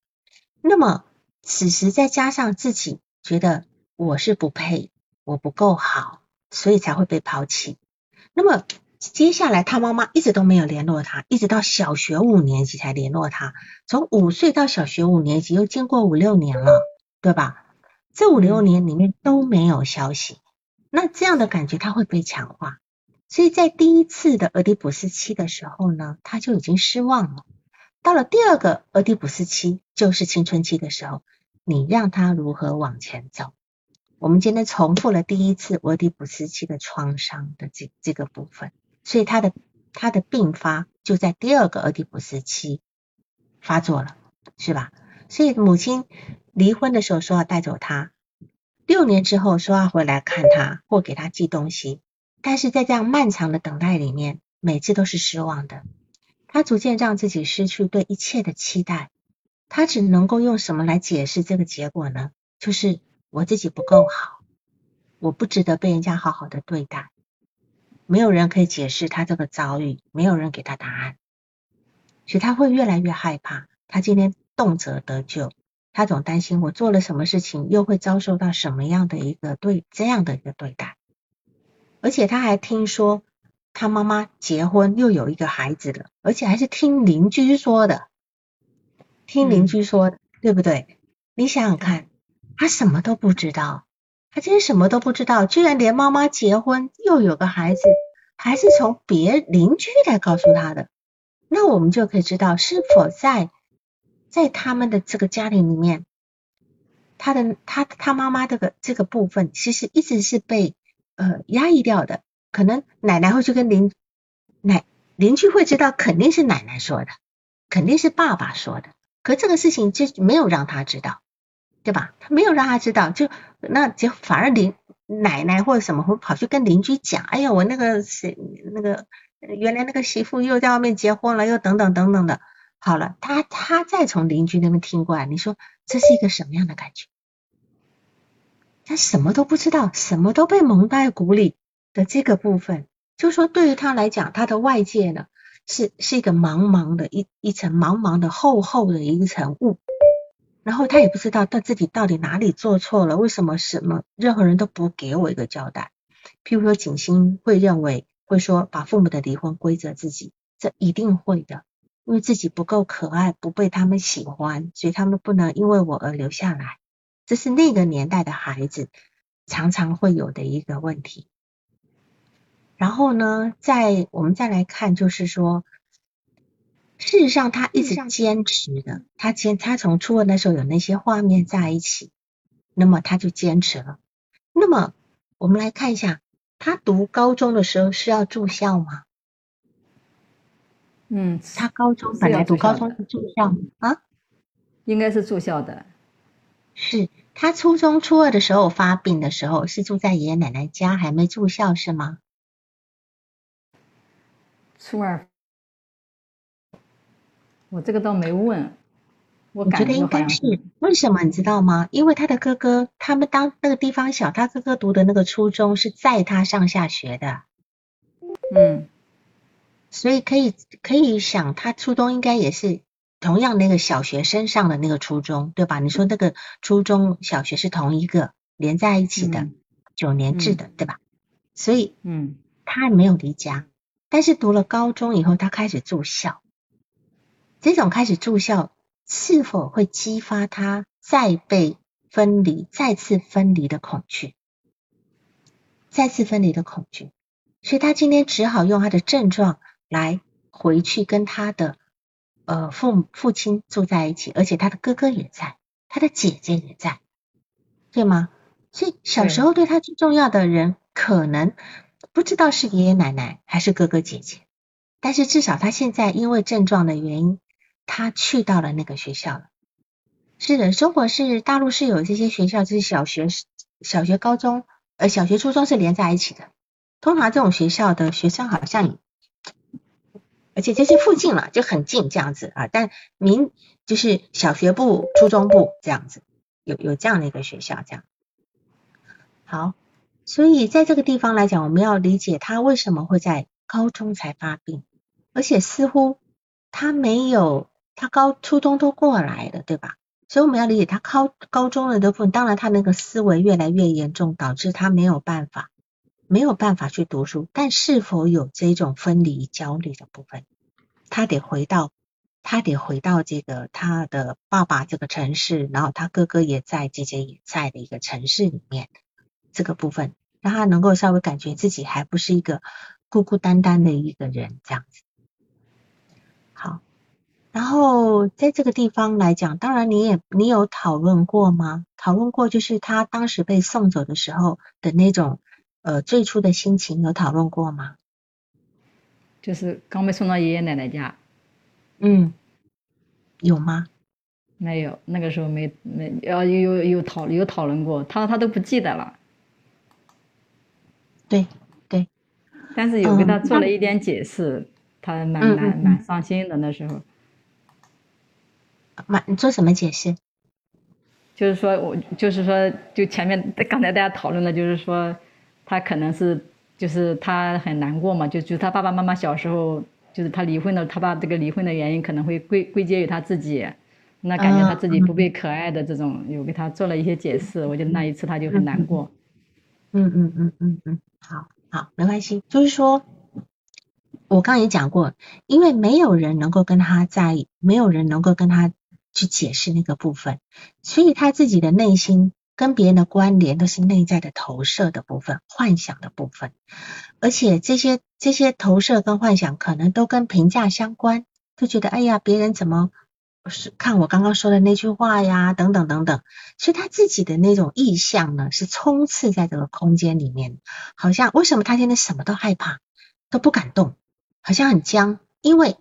那么此时再加上自己觉得我是不配，我不够好，所以才会被抛弃。那么接下来他妈妈一直都没有联络他，一直到小学五年级才联络他。从五岁到小学五年级，又经过五六年了，对吧？这五六年里面都没有消息，那这样的感觉他会被强化。所以在第一次的俄狄浦斯期的时候呢，他就已经失望了。到了第二个俄狄浦斯期，就是青春期的时候，你让他如何往前走？我们今天重复了第一次俄狄浦斯期的创伤的这这个部分，所以他的他的病发就在第二个俄狄浦斯期发作了，是吧？所以母亲离婚的时候说要带走他，六年之后说要回来看他或给他寄东西，但是在这样漫长的等待里面，每次都是失望的。他逐渐让自己失去对一切的期待，他只能够用什么来解释这个结果呢？就是我自己不够好，我不值得被人家好好的对待，没有人可以解释他这个遭遇，没有人给他答案，所以他会越来越害怕。他今天动辄得救，他总担心我做了什么事情，又会遭受到什么样的一个对这样的一个对待，而且他还听说。他妈妈结婚又有一个孩子了，而且还是听邻居说的，听邻居说的，对不对？你想想看，他什么都不知道，他今天什么都不知道，居然连妈妈结婚又有个孩子，还是从别邻居来告诉他的。那我们就可以知道，是否在在他们的这个家庭里面，他的他他妈妈这个这个部分，其实一直是被呃压抑掉的。可能奶奶会去跟邻奶邻居会知道，肯定是奶奶说的，肯定是爸爸说的。可这个事情就没有让他知道，对吧？他没有让他知道，就那就反而邻奶奶或者什么会跑去跟邻居讲，哎呀，我那个谁那个原来那个媳妇又在外面结婚了，又等等等等的。好了，他他再从邻居那边听过来，你说这是一个什么样的感觉？他什么都不知道，什么都被蒙在鼓里。的这个部分，就说对于他来讲，他的外界呢是是一个茫茫的一一层茫茫的厚厚的一层雾，然后他也不知道他自己到底哪里做错了，为什么什么任何人都不给我一个交代。譬如说景星会认为会说把父母的离婚归责自己，这一定会的，因为自己不够可爱，不被他们喜欢，所以他们不能因为我而留下来。这是那个年代的孩子常常会有的一个问题。然后呢，在我们再来看，就是说，事实上他一直坚持的，他坚他从初二那时候有那些画面在一起，那么他就坚持了。那么我们来看一下，他读高中的时候是要住校吗？嗯，他高中本来读高中是住校啊？应该是住校的。是他初中初二的时候发病的时候是住在爷爷奶奶家，还没住校是吗？初二，我这个倒没问，我觉得应该是为什么你知道吗？因为他的哥哥，他们当那个地方小，他哥哥读的那个初中是在他上下学的，嗯，所以可以可以想，他初中应该也是同样那个小学生上的那个初中，对吧？你说那个初中小学是同一个连在一起的九年制的，对吧？所以，嗯，他没有离家。但是读了高中以后，他开始住校。这种开始住校，是否会激发他再被分离、再次分离的恐惧？再次分离的恐惧，所以他今天只好用他的症状来回去跟他的呃父父亲住在一起，而且他的哥哥也在，他的姐姐也在，对吗？所以小时候对他最重要的人，可能。不知道是爷爷奶奶还是哥哥姐姐，但是至少他现在因为症状的原因，他去到了那个学校了。是的，中国是大陆是有这些学校，就是小学、小学、高中，呃，小学、初中是连在一起的。通常这种学校的学生好像，而且这些附近了就很近这样子啊。但民就是小学部、初中部这样子，有有这样的一个学校，这样。好，所以在这个地方来讲，我们要理解他为什么会在高中才发病，而且似乎他没有，他高初中都过来了，对吧？所以我们要理解他高高中的部分，当然他那个思维越来越严重，导致他没有办法，没有办法去读书。但是否有这种分离焦虑的部分，他得回到。他得回到这个他的爸爸这个城市，然后他哥哥也在，姐姐也在的一个城市里面，这个部分让他能够稍微感觉自己还不是一个孤孤单单的一个人这样子。好，然后在这个地方来讲，当然你也你有讨论过吗？讨论过就是他当时被送走的时候的那种呃最初的心情有讨论过吗？就是刚被送到爷爷奶奶家。嗯，有吗？没有，那个时候没没，要有有有讨有讨论过，他他都不记得了。对对，但是有给他做了一点解释，他蛮蛮蛮伤心的那时候。蛮你做什么解释？就是说我就是说，就前面刚才大家讨论的，就是说他可能是就是他很难过嘛，就就他爸爸妈妈小时候。就是他离婚的，他把这个离婚的原因可能会归归结于他自己，那感觉他自己不被可爱的这种，有给他做了一些解释。我觉得那一次他就很难过。嗯嗯嗯嗯嗯，好好没关系。就是说，我刚也讲过，因为没有人能够跟他在，没有人能够跟他去解释那个部分，所以他自己的内心。跟别人的关联都是内在的投射的部分、幻想的部分，而且这些这些投射跟幻想可能都跟评价相关，就觉得哎呀，别人怎么是看我刚刚说的那句话呀，等等等等，所以他自己的那种意象呢，是充斥在这个空间里面，好像为什么他现在什么都害怕，都不敢动，好像很僵，因为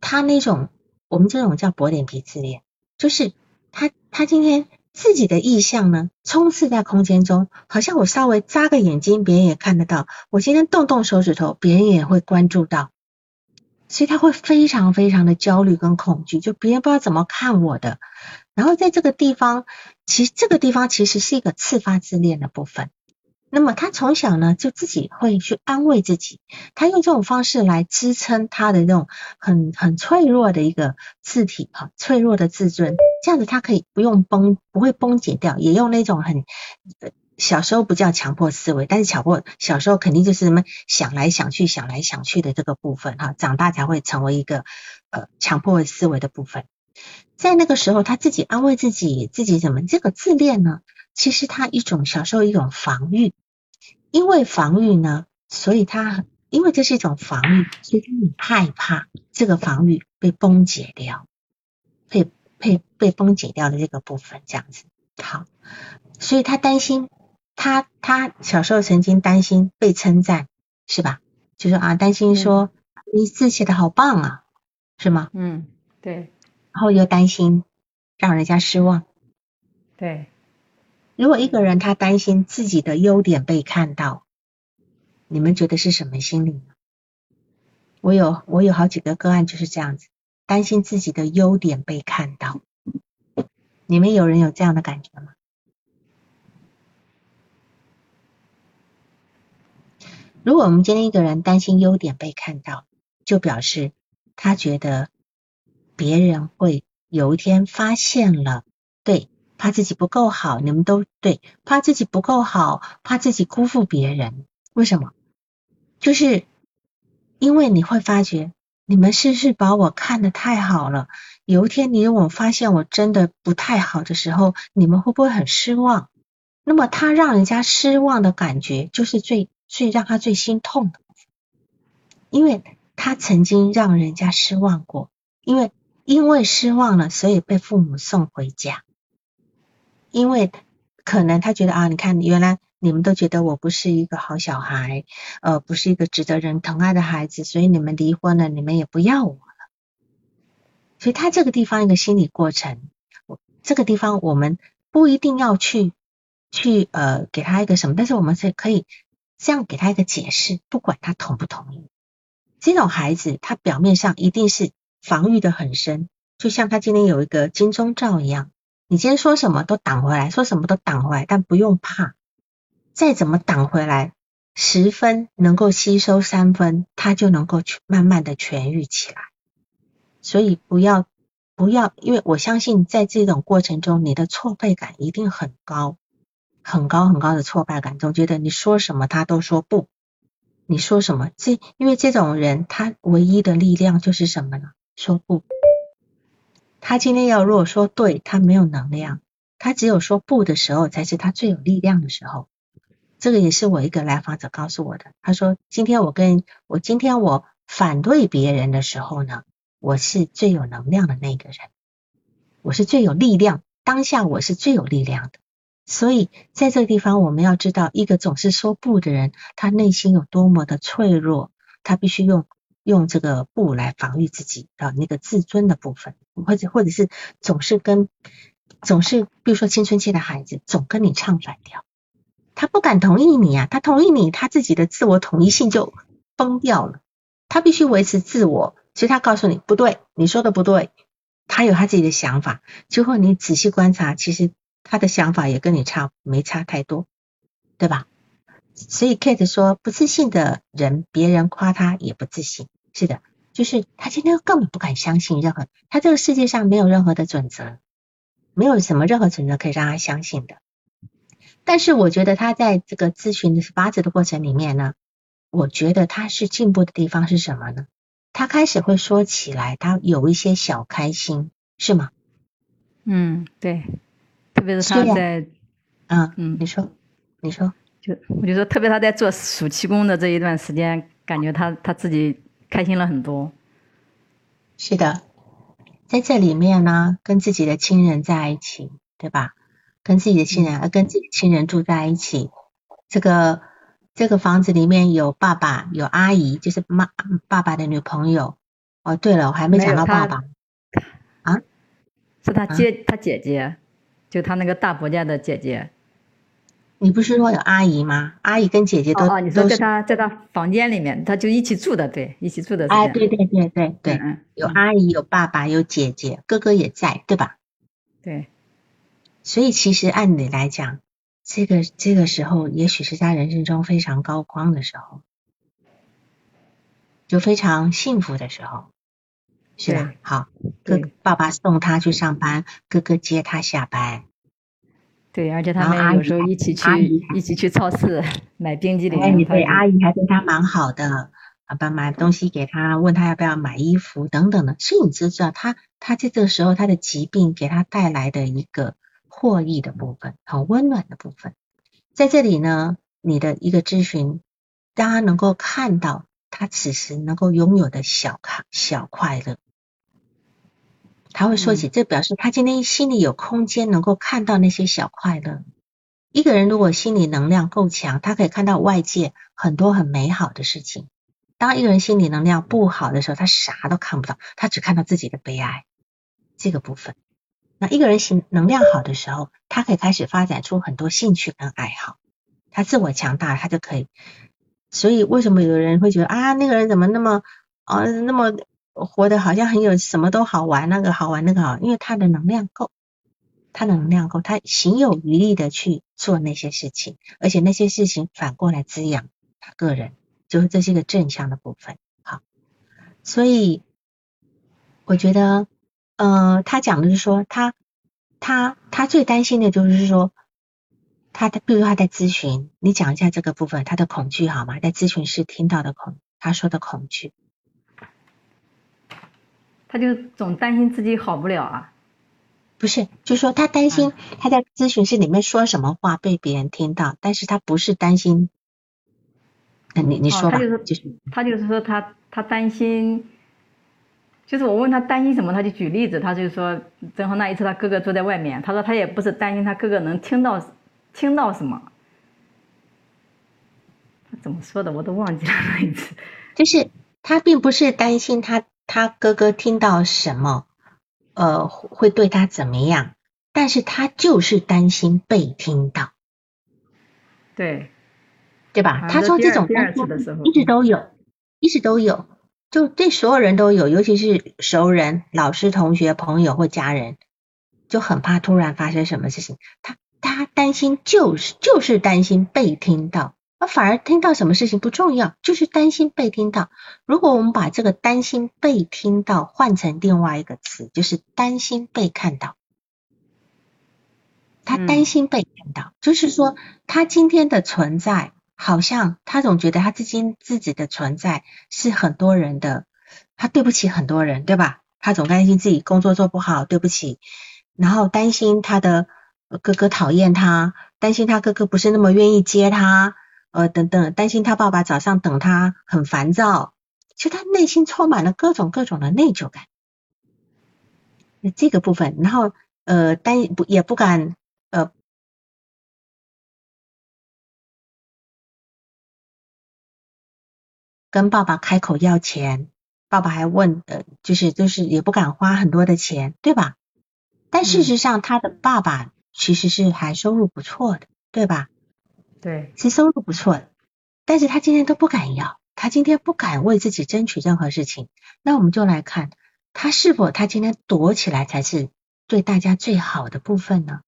他那种我们这种叫薄脸皮自恋，就是他他今天。自己的意象呢，充斥在空间中，好像我稍微眨个眼睛，别人也看得到；我今天动动手指头，别人也会关注到。所以他会非常非常的焦虑跟恐惧，就别人不知道怎么看我的。然后在这个地方，其实这个地方其实是一个自发自恋的部分。那么他从小呢，就自己会去安慰自己，他用这种方式来支撑他的那种很很脆弱的一个字体哈，脆弱的自尊，这样子他可以不用崩，不会崩解掉，也用那种很小时候不叫强迫思维，但是强迫小时候肯定就是什么想来想去，想来想去的这个部分哈，长大才会成为一个呃强迫思维的部分，在那个时候他自己安慰自己，自己怎么这个自恋呢？其实他一种小时候一种防御，因为防御呢，所以他因为这是一种防御，所以他很害怕这个防御被崩解掉，被被被崩解掉的这个部分这样子。好，所以他担心他他小时候曾经担心被称赞，是吧？就是啊，担心说你字写的好棒啊，是吗？嗯，对。然后又担心让人家失望，对。如果一个人他担心自己的优点被看到，你们觉得是什么心理呢？我有我有好几个个案就是这样子，担心自己的优点被看到。你们有人有这样的感觉吗？如果我们今天一个人担心优点被看到，就表示他觉得别人会有一天发现了，怕自己不够好，你们都对，怕自己不够好，怕自己辜负别人，为什么？就是因为你会发觉，你们是不是把我看得太好了？有一天你如果发现我真的不太好的时候，你们会不会很失望？那么他让人家失望的感觉，就是最最让他最心痛的，因为他曾经让人家失望过，因为因为失望了，所以被父母送回家。因为可能他觉得啊，你看原来你们都觉得我不是一个好小孩，呃，不是一个值得人疼爱的孩子，所以你们离婚了，你们也不要我了。所以他这个地方一个心理过程，我这个地方我们不一定要去去呃给他一个什么，但是我们是可以这样给他一个解释，不管他同不同意。这种孩子他表面上一定是防御的很深，就像他今天有一个金钟罩一样。你今天说什么都挡回来，说什么都挡回来，但不用怕，再怎么挡回来，十分能够吸收三分，它就能够去慢慢的痊愈起来。所以不要不要，因为我相信在这种过程中，你的挫败感一定很高，很高很高的挫败感，总觉得你说什么他都说不，你说什么这，因为这种人他唯一的力量就是什么呢？说不。他今天要如果说对，他没有能量，他只有说不的时候才是他最有力量的时候。这个也是我一个来访者告诉我的。他说，今天我跟我今天我反对别人的时候呢，我是最有能量的那个人，我是最有力量，当下我是最有力量的。所以在这个地方，我们要知道，一个总是说不的人，他内心有多么的脆弱，他必须用。用这个布来防御自己的那个自尊的部分，或者或者是总是跟总是，比如说青春期的孩子总跟你唱反调，他不敢同意你啊，他同意你，他自己的自我统一性就崩掉了，他必须维持自我，所以他告诉你不对，你说的不对，他有他自己的想法，最后你仔细观察，其实他的想法也跟你差没差太多，对吧？所以 Kate 说，不自信的人，别人夸他也不自信。是的，就是他今天根本不敢相信任何，他这个世界上没有任何的准则，没有什么任何准则可以让他相信的。但是我觉得他在这个咨询的八字的过程里面呢，我觉得他是进步的地方是什么呢？他开始会说起来，他有一些小开心，是吗？嗯，对，特别是他在，嗯嗯，你说，你说，就我就说，特别他在做暑期工的这一段时间，感觉他他自己。开心了很多，是的，在这里面呢，跟自己的亲人在一起，对吧？跟自己的亲人，跟自己亲人住在一起。这个这个房子里面有爸爸，有阿姨，就是妈爸爸的女朋友。哦，对了，我还没讲到爸爸。啊？是他姐，他姐姐，就他那个大伯家的姐姐。你不是说有阿姨吗？阿姨跟姐姐都哦，你说在他在他房间里面，他就一起住的，对，一起住的。哎，对对对对对，有阿姨，有爸爸，有姐姐，哥哥也在，对吧？对。所以其实按理来讲，这个这个时候，也许是他人生中非常高光的时候，就非常幸福的时候，是吧？好，哥爸爸送他去上班，哥哥接他下班。对，而且他们有时候一起去一起去超市买冰激凌。哎，对，阿姨还对他蛮好的，啊，把买东西给他，问他要不要买衣服等等的。所以你知道，他他在这个时候他的疾病给他带来的一个获益的部分，很温暖的部分，在这里呢，你的一个咨询，大家能够看到他此时能够拥有的小快小快乐。他会说起，这表示他今天心里有空间，能够看到那些小快乐。一个人如果心理能量够强，他可以看到外界很多很美好的事情。当一个人心理能量不好的时候，他啥都看不到，他只看到自己的悲哀这个部分。那一个人心能量好的时候，他可以开始发展出很多兴趣跟爱好。他自我强大，他就可以。所以为什么有的人会觉得啊，那个人怎么那么啊那么？活得好像很有什么都好玩，那个好玩那个好，因为他的能量够，他的能量够，他行有余力的去做那些事情，而且那些事情反过来滋养他个人，就是这是一个正向的部分。好，所以我觉得，呃，他讲的是说，他他他最担心的就是说，他的，比如他在咨询，你讲一下这个部分，他的恐惧好吗？在咨询室听到的恐，他说的恐惧。他就总担心自己好不了啊，不是，就说他担心他在咨询室里面说什么话被别人听到，但是他不是担心，那你你说吧，就是他就是。说他他担心，就是我问他担心什么，他就举例子，他就说正好那一次他哥哥坐在外面，他说他也不是担心他哥哥能听到听到什么，他怎么说的我都忘记了那一次，就是他并不是担心他。他哥哥听到什么，呃，会对他怎么样？但是他就是担心被听到，对，对吧？他说这种担心一直都有，一直都有，就对所有人都有，尤其是熟人、老师、同学、朋友或家人，就很怕突然发生什么事情，他他担心就是就是担心被听到，而反而听到什么事情不重要，就是担心被听到。如果我们把这个担心被听到换成另外一个词，就是担心被看到。他担心被看到，就是说他今天的存在，好像他总觉得他自己自己的存在是很多人的，他对不起很多人，对吧？他总担心自己工作做不好，对不起，然后担心他的哥哥讨厌他，担心他哥哥不是那么愿意接他，呃等等，担心他爸爸早上等他很烦躁，其实他内心充满了各种各种的内疚感。那这个部分，然后呃担不也不敢。呃，跟爸爸开口要钱，爸爸还问，呃，就是就是也不敢花很多的钱，对吧？但事实上，他的爸爸其实是还收入不错的，对吧？对，其实收入不错的，但是他今天都不敢要，他今天不敢为自己争取任何事情。那我们就来看，他是否他今天躲起来才是对大家最好的部分呢？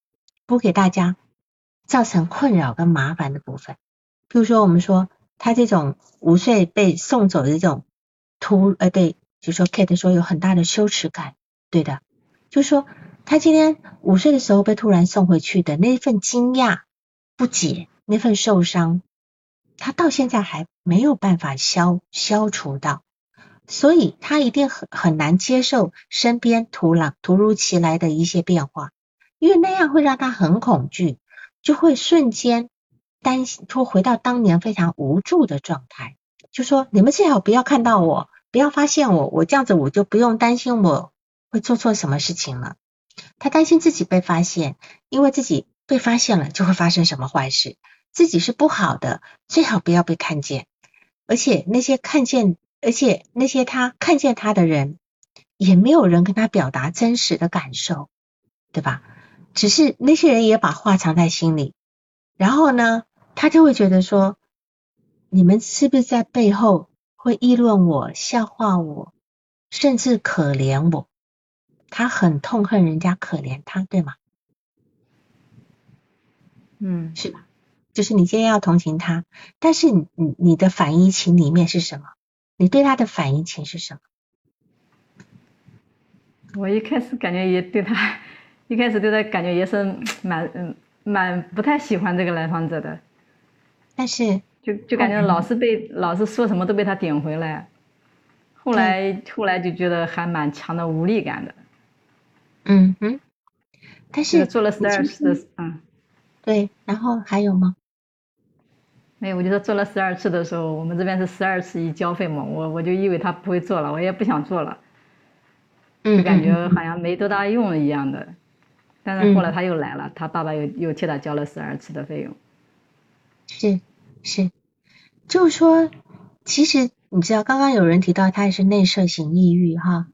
不给大家造成困扰跟麻烦的部分，比如说我们说他这种五岁被送走的这种突，呃对，就说 Kate 说有很大的羞耻感，对的，就说他今天五岁的时候被突然送回去的那份惊讶、不解、那份受伤，他到现在还没有办法消消除到，所以他一定很很难接受身边突然突如其来的一些变化。因为那样会让他很恐惧，就会瞬间担心，会回到当年非常无助的状态。就说你们最好不要看到我，不要发现我，我这样子我就不用担心我会做错什么事情了。他担心自己被发现，因为自己被发现了就会发生什么坏事，自己是不好的，最好不要被看见。而且那些看见，而且那些他看见他的人，也没有人跟他表达真实的感受，对吧？只是那些人也把话藏在心里，然后呢，他就会觉得说，你们是不是在背后会议论我、笑话我，甚至可怜我？他很痛恨人家可怜他，对吗？嗯，是吧？就是你今天要同情他，但是你你你的反义情里面是什么？你对他的反义情是什么？我一开始感觉也对他。一开始对他感觉也是蛮嗯蛮不太喜欢这个来访者的，但是就就感觉老是被老是说什么都被他顶回来，后来后来就觉得还蛮强的无力感的。嗯哼，但是做了十二次的嗯，对，然后还有吗？没有，我就说做了十二次的时候，我们这边是十二次一交费嘛，我我就以为他不会做了，我也不想做了，就感觉好像没多大用一样的。但是后来他又来了，他爸爸又又替他交了十二次的费用。是是，就是说，其实你知道，刚刚有人提到他也是内射型抑郁哈，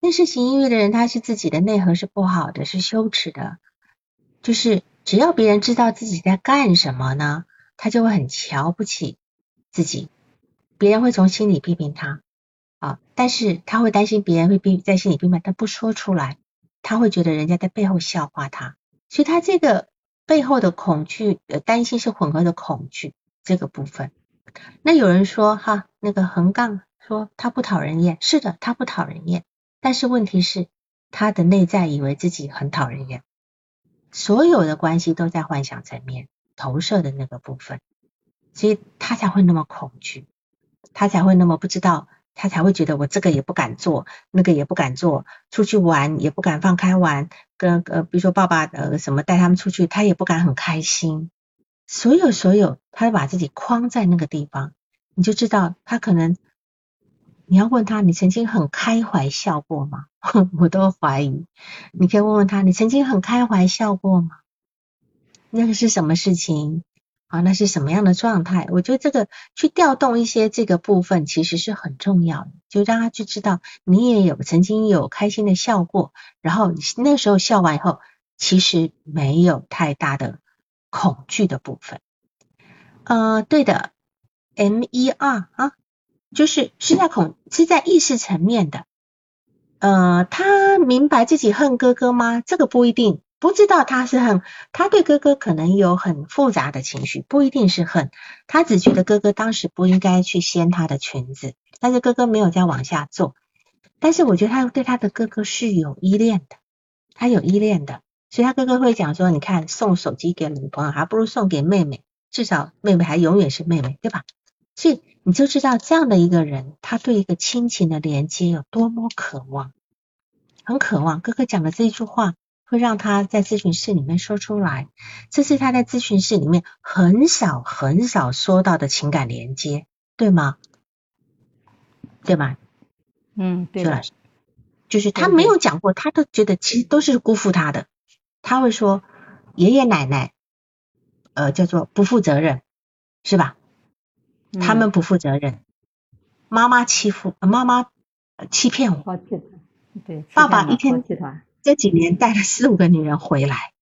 内射型抑郁的人，他是自己的内核是不好的，是羞耻的，就是只要别人知道自己在干什么呢，他就会很瞧不起自己，别人会从心里批评他啊，但是他会担心别人会批在心里批评，他不说出来。他会觉得人家在背后笑话他，所以他这个背后的恐惧、呃担心是混合的恐惧这个部分。那有人说哈，那个横杠说他不讨人厌，是的，他不讨人厌，但是问题是他的内在以为自己很讨人厌，所有的关系都在幻想层面投射的那个部分，所以他才会那么恐惧，他才会那么不知道。他才会觉得我这个也不敢做，那个也不敢做，出去玩也不敢放开玩，跟呃比如说爸爸呃什么带他们出去，他也不敢很开心。所有所有，他把自己框在那个地方，你就知道他可能你要问他，你曾经很开怀笑过吗？我都怀疑。你可以问问他，你曾经很开怀笑过吗？那个是什么事情？啊，那是什么样的状态？我觉得这个去调动一些这个部分其实是很重要的，就让他去知道你也有曾经有开心的笑过，然后那时候笑完以后，其实没有太大的恐惧的部分。呃，对的，M E R 啊，就是是在恐是在意识层面的，呃，他明白自己恨哥哥吗？这个不一定，不知道他是恨，他对哥哥可能有很复杂的情绪，不一定是恨，他只觉得哥哥当时不应该去掀他的裙子，但是哥哥没有再往下做。但是我觉得他对他的哥哥是有依恋的，他有依恋的，所以他哥哥会讲说，你看送手机给女朋友，还不如送给妹妹，至少妹妹还永远是妹妹，对吧？所以你就知道这样的一个人，他对一个亲情的连接有多么渴望，很渴望。哥哥讲的这句话，会让他在咨询室里面说出来，这是他在咨询室里面很少很少说到的情感连接，对吗？对吗？嗯，对的。就是他没有讲过，他都觉得其实都是辜负他的。他会说爷爷奶奶，呃，叫做不负责任，是吧？他们不负责任，妈妈欺负妈妈欺骗我，对，爸爸一天这几年带了四五个女人回来，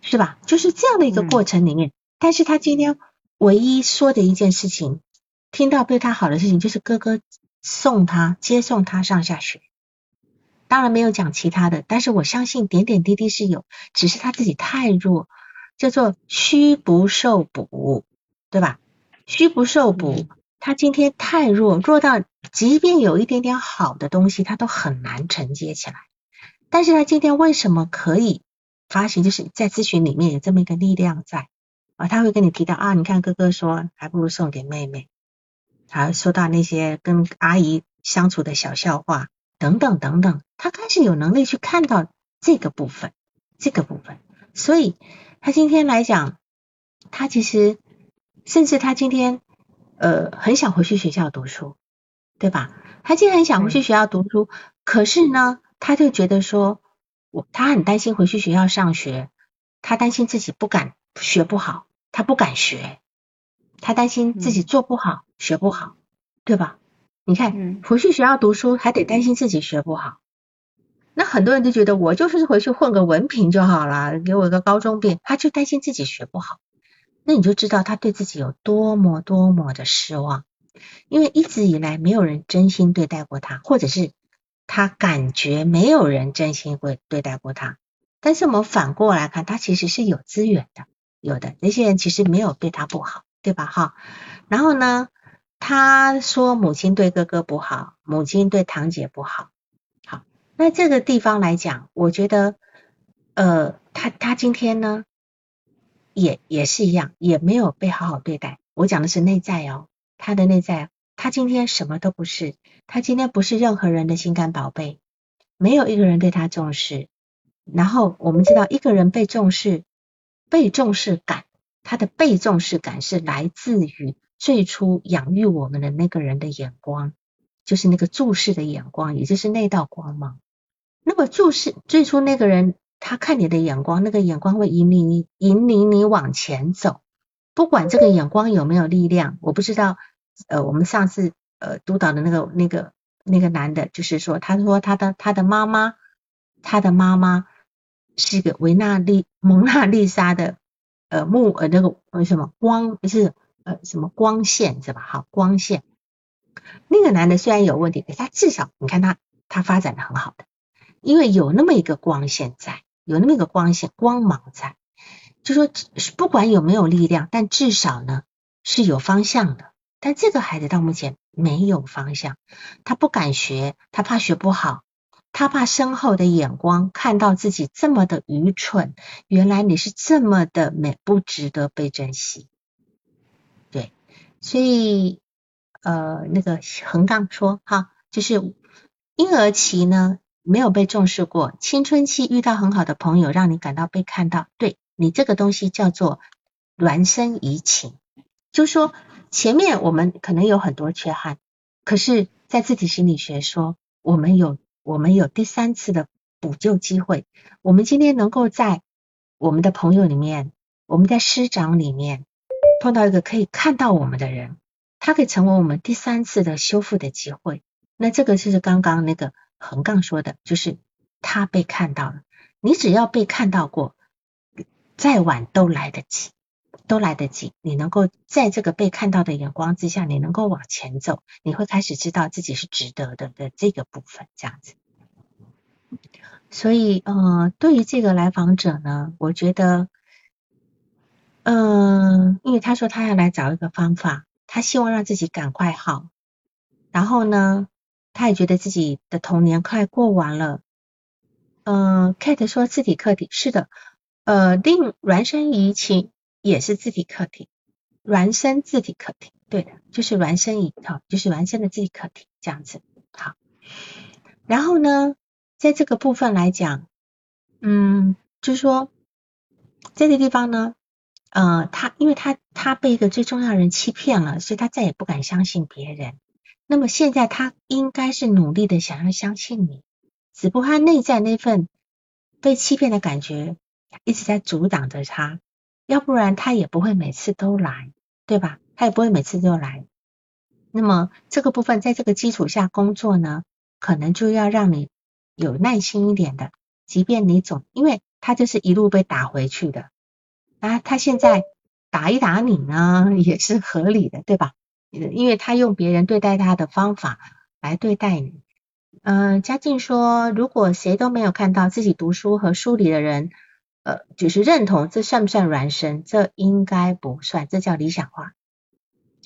是吧？就是这样的一个过程里面，但是他今天唯一说的一件事情，听到对他好的事情，就是哥哥送他接送他上下学，当然没有讲其他的，但是我相信点点滴滴是有，只是他自己太弱，叫做虚不受补，对吧？虚不受补，他今天太弱，弱到即便有一点点好的东西，他都很难承接起来。但是他今天为什么可以发行？就是在咨询里面有这么一个力量在啊，他会跟你提到啊，你看哥哥说还不如送给妹妹，还说到那些跟阿姨相处的小笑话等等等等，他开始有能力去看到这个部分，这个部分，所以他今天来讲，他其实。甚至他今天呃很想回去学校读书，对吧？他今天很想回去学校读书，可是呢，他就觉得说，我他很担心回去学校上学，他担心自己不敢学不好，他不敢学，他担心自己做不好，学不好，对吧？你看回去学校读书还得担心自己学不好，那很多人就觉得我就是回去混个文凭就好了，给我一个高中毕业，他就担心自己学不好。那你就知道他对自己有多么多么的失望，因为一直以来没有人真心对待过他，或者是他感觉没有人真心会对待过他。但是我们反过来看，他其实是有资源的，有的那些人其实没有对他不好，对吧？哈。然后呢，他说母亲对哥哥不好，母亲对堂姐不好。好，那这个地方来讲，我觉得，呃，他他今天呢？也也是一样，也没有被好好对待。我讲的是内在哦，他的内在，他今天什么都不是，他今天不是任何人的心肝宝贝，没有一个人对他重视。然后我们知道，一个人被重视，被重视感，他的被重视感是来自于最初养育我们的那个人的眼光，就是那个注视的眼光，也就是那道光芒。那么注视最初那个人。他看你的眼光，那个眼光会引领你，引领你往前走。不管这个眼光有没有力量，我不知道。呃，我们上次呃督导的那个那个那个男的，就是说，他说他的他的妈妈，他的妈妈是个维纳利蒙娜丽莎的呃木呃那个为什么光是呃什么光线是吧？好光线。那个男的虽然有问题，可他至少你看他他发展的很好的，因为有那么一个光线在。有那么一个光线光芒在，就说不管有没有力量，但至少呢是有方向的。但这个孩子到目前没有方向，他不敢学，他怕学不好，他怕身后的眼光看到自己这么的愚蠢，原来你是这么的美，不值得被珍惜。对，所以呃那个横杠说哈，就是婴儿期呢。没有被重视过，青春期遇到很好的朋友，让你感到被看到。对你这个东西叫做孪生移情，就说前面我们可能有很多缺憾，可是，在自体心理学说，我们有我们有第三次的补救机会。我们今天能够在我们的朋友里面，我们在师长里面碰到一个可以看到我们的人，他可以成为我们第三次的修复的机会。那这个就是刚刚那个。横杠说的就是他被看到了，你只要被看到过，再晚都来得及，都来得及。你能够在这个被看到的眼光之下，你能够往前走，你会开始知道自己是值得的的这个部分，这样子。所以呃，对于这个来访者呢，我觉得，嗯，因为他说他要来找一个方法，他希望让自己赶快好，然后呢，他也觉得自己的童年快过完了。嗯，Kate 说字体课题是的，呃，令孪生仪器也是字体课题，孪生字体课题，对的，就是孪生仪，好，就是孪生的字体课题这样子，好。然后呢，在这个部分来讲，嗯，就是说，这个地方呢，呃，他因为他他被一个最重要的人欺骗了，所以他再也不敢相信别人。那么现在他应该是努力的想要相信你。只不过他内在那份被欺骗的感觉一直在阻挡着他，要不然他也不会每次都来，对吧？他也不会每次都来。那么这个部分在这个基础下工作呢，可能就要让你有耐心一点的，即便你总，因为他就是一路被打回去的，啊，他现在打一打你呢 也是合理的，对吧？因为他用别人对待他的方法来对待你。嗯，嘉靖说，如果谁都没有看到自己读书和书里的人，呃，就是认同，这算不算孪生？这应该不算，这叫理想化，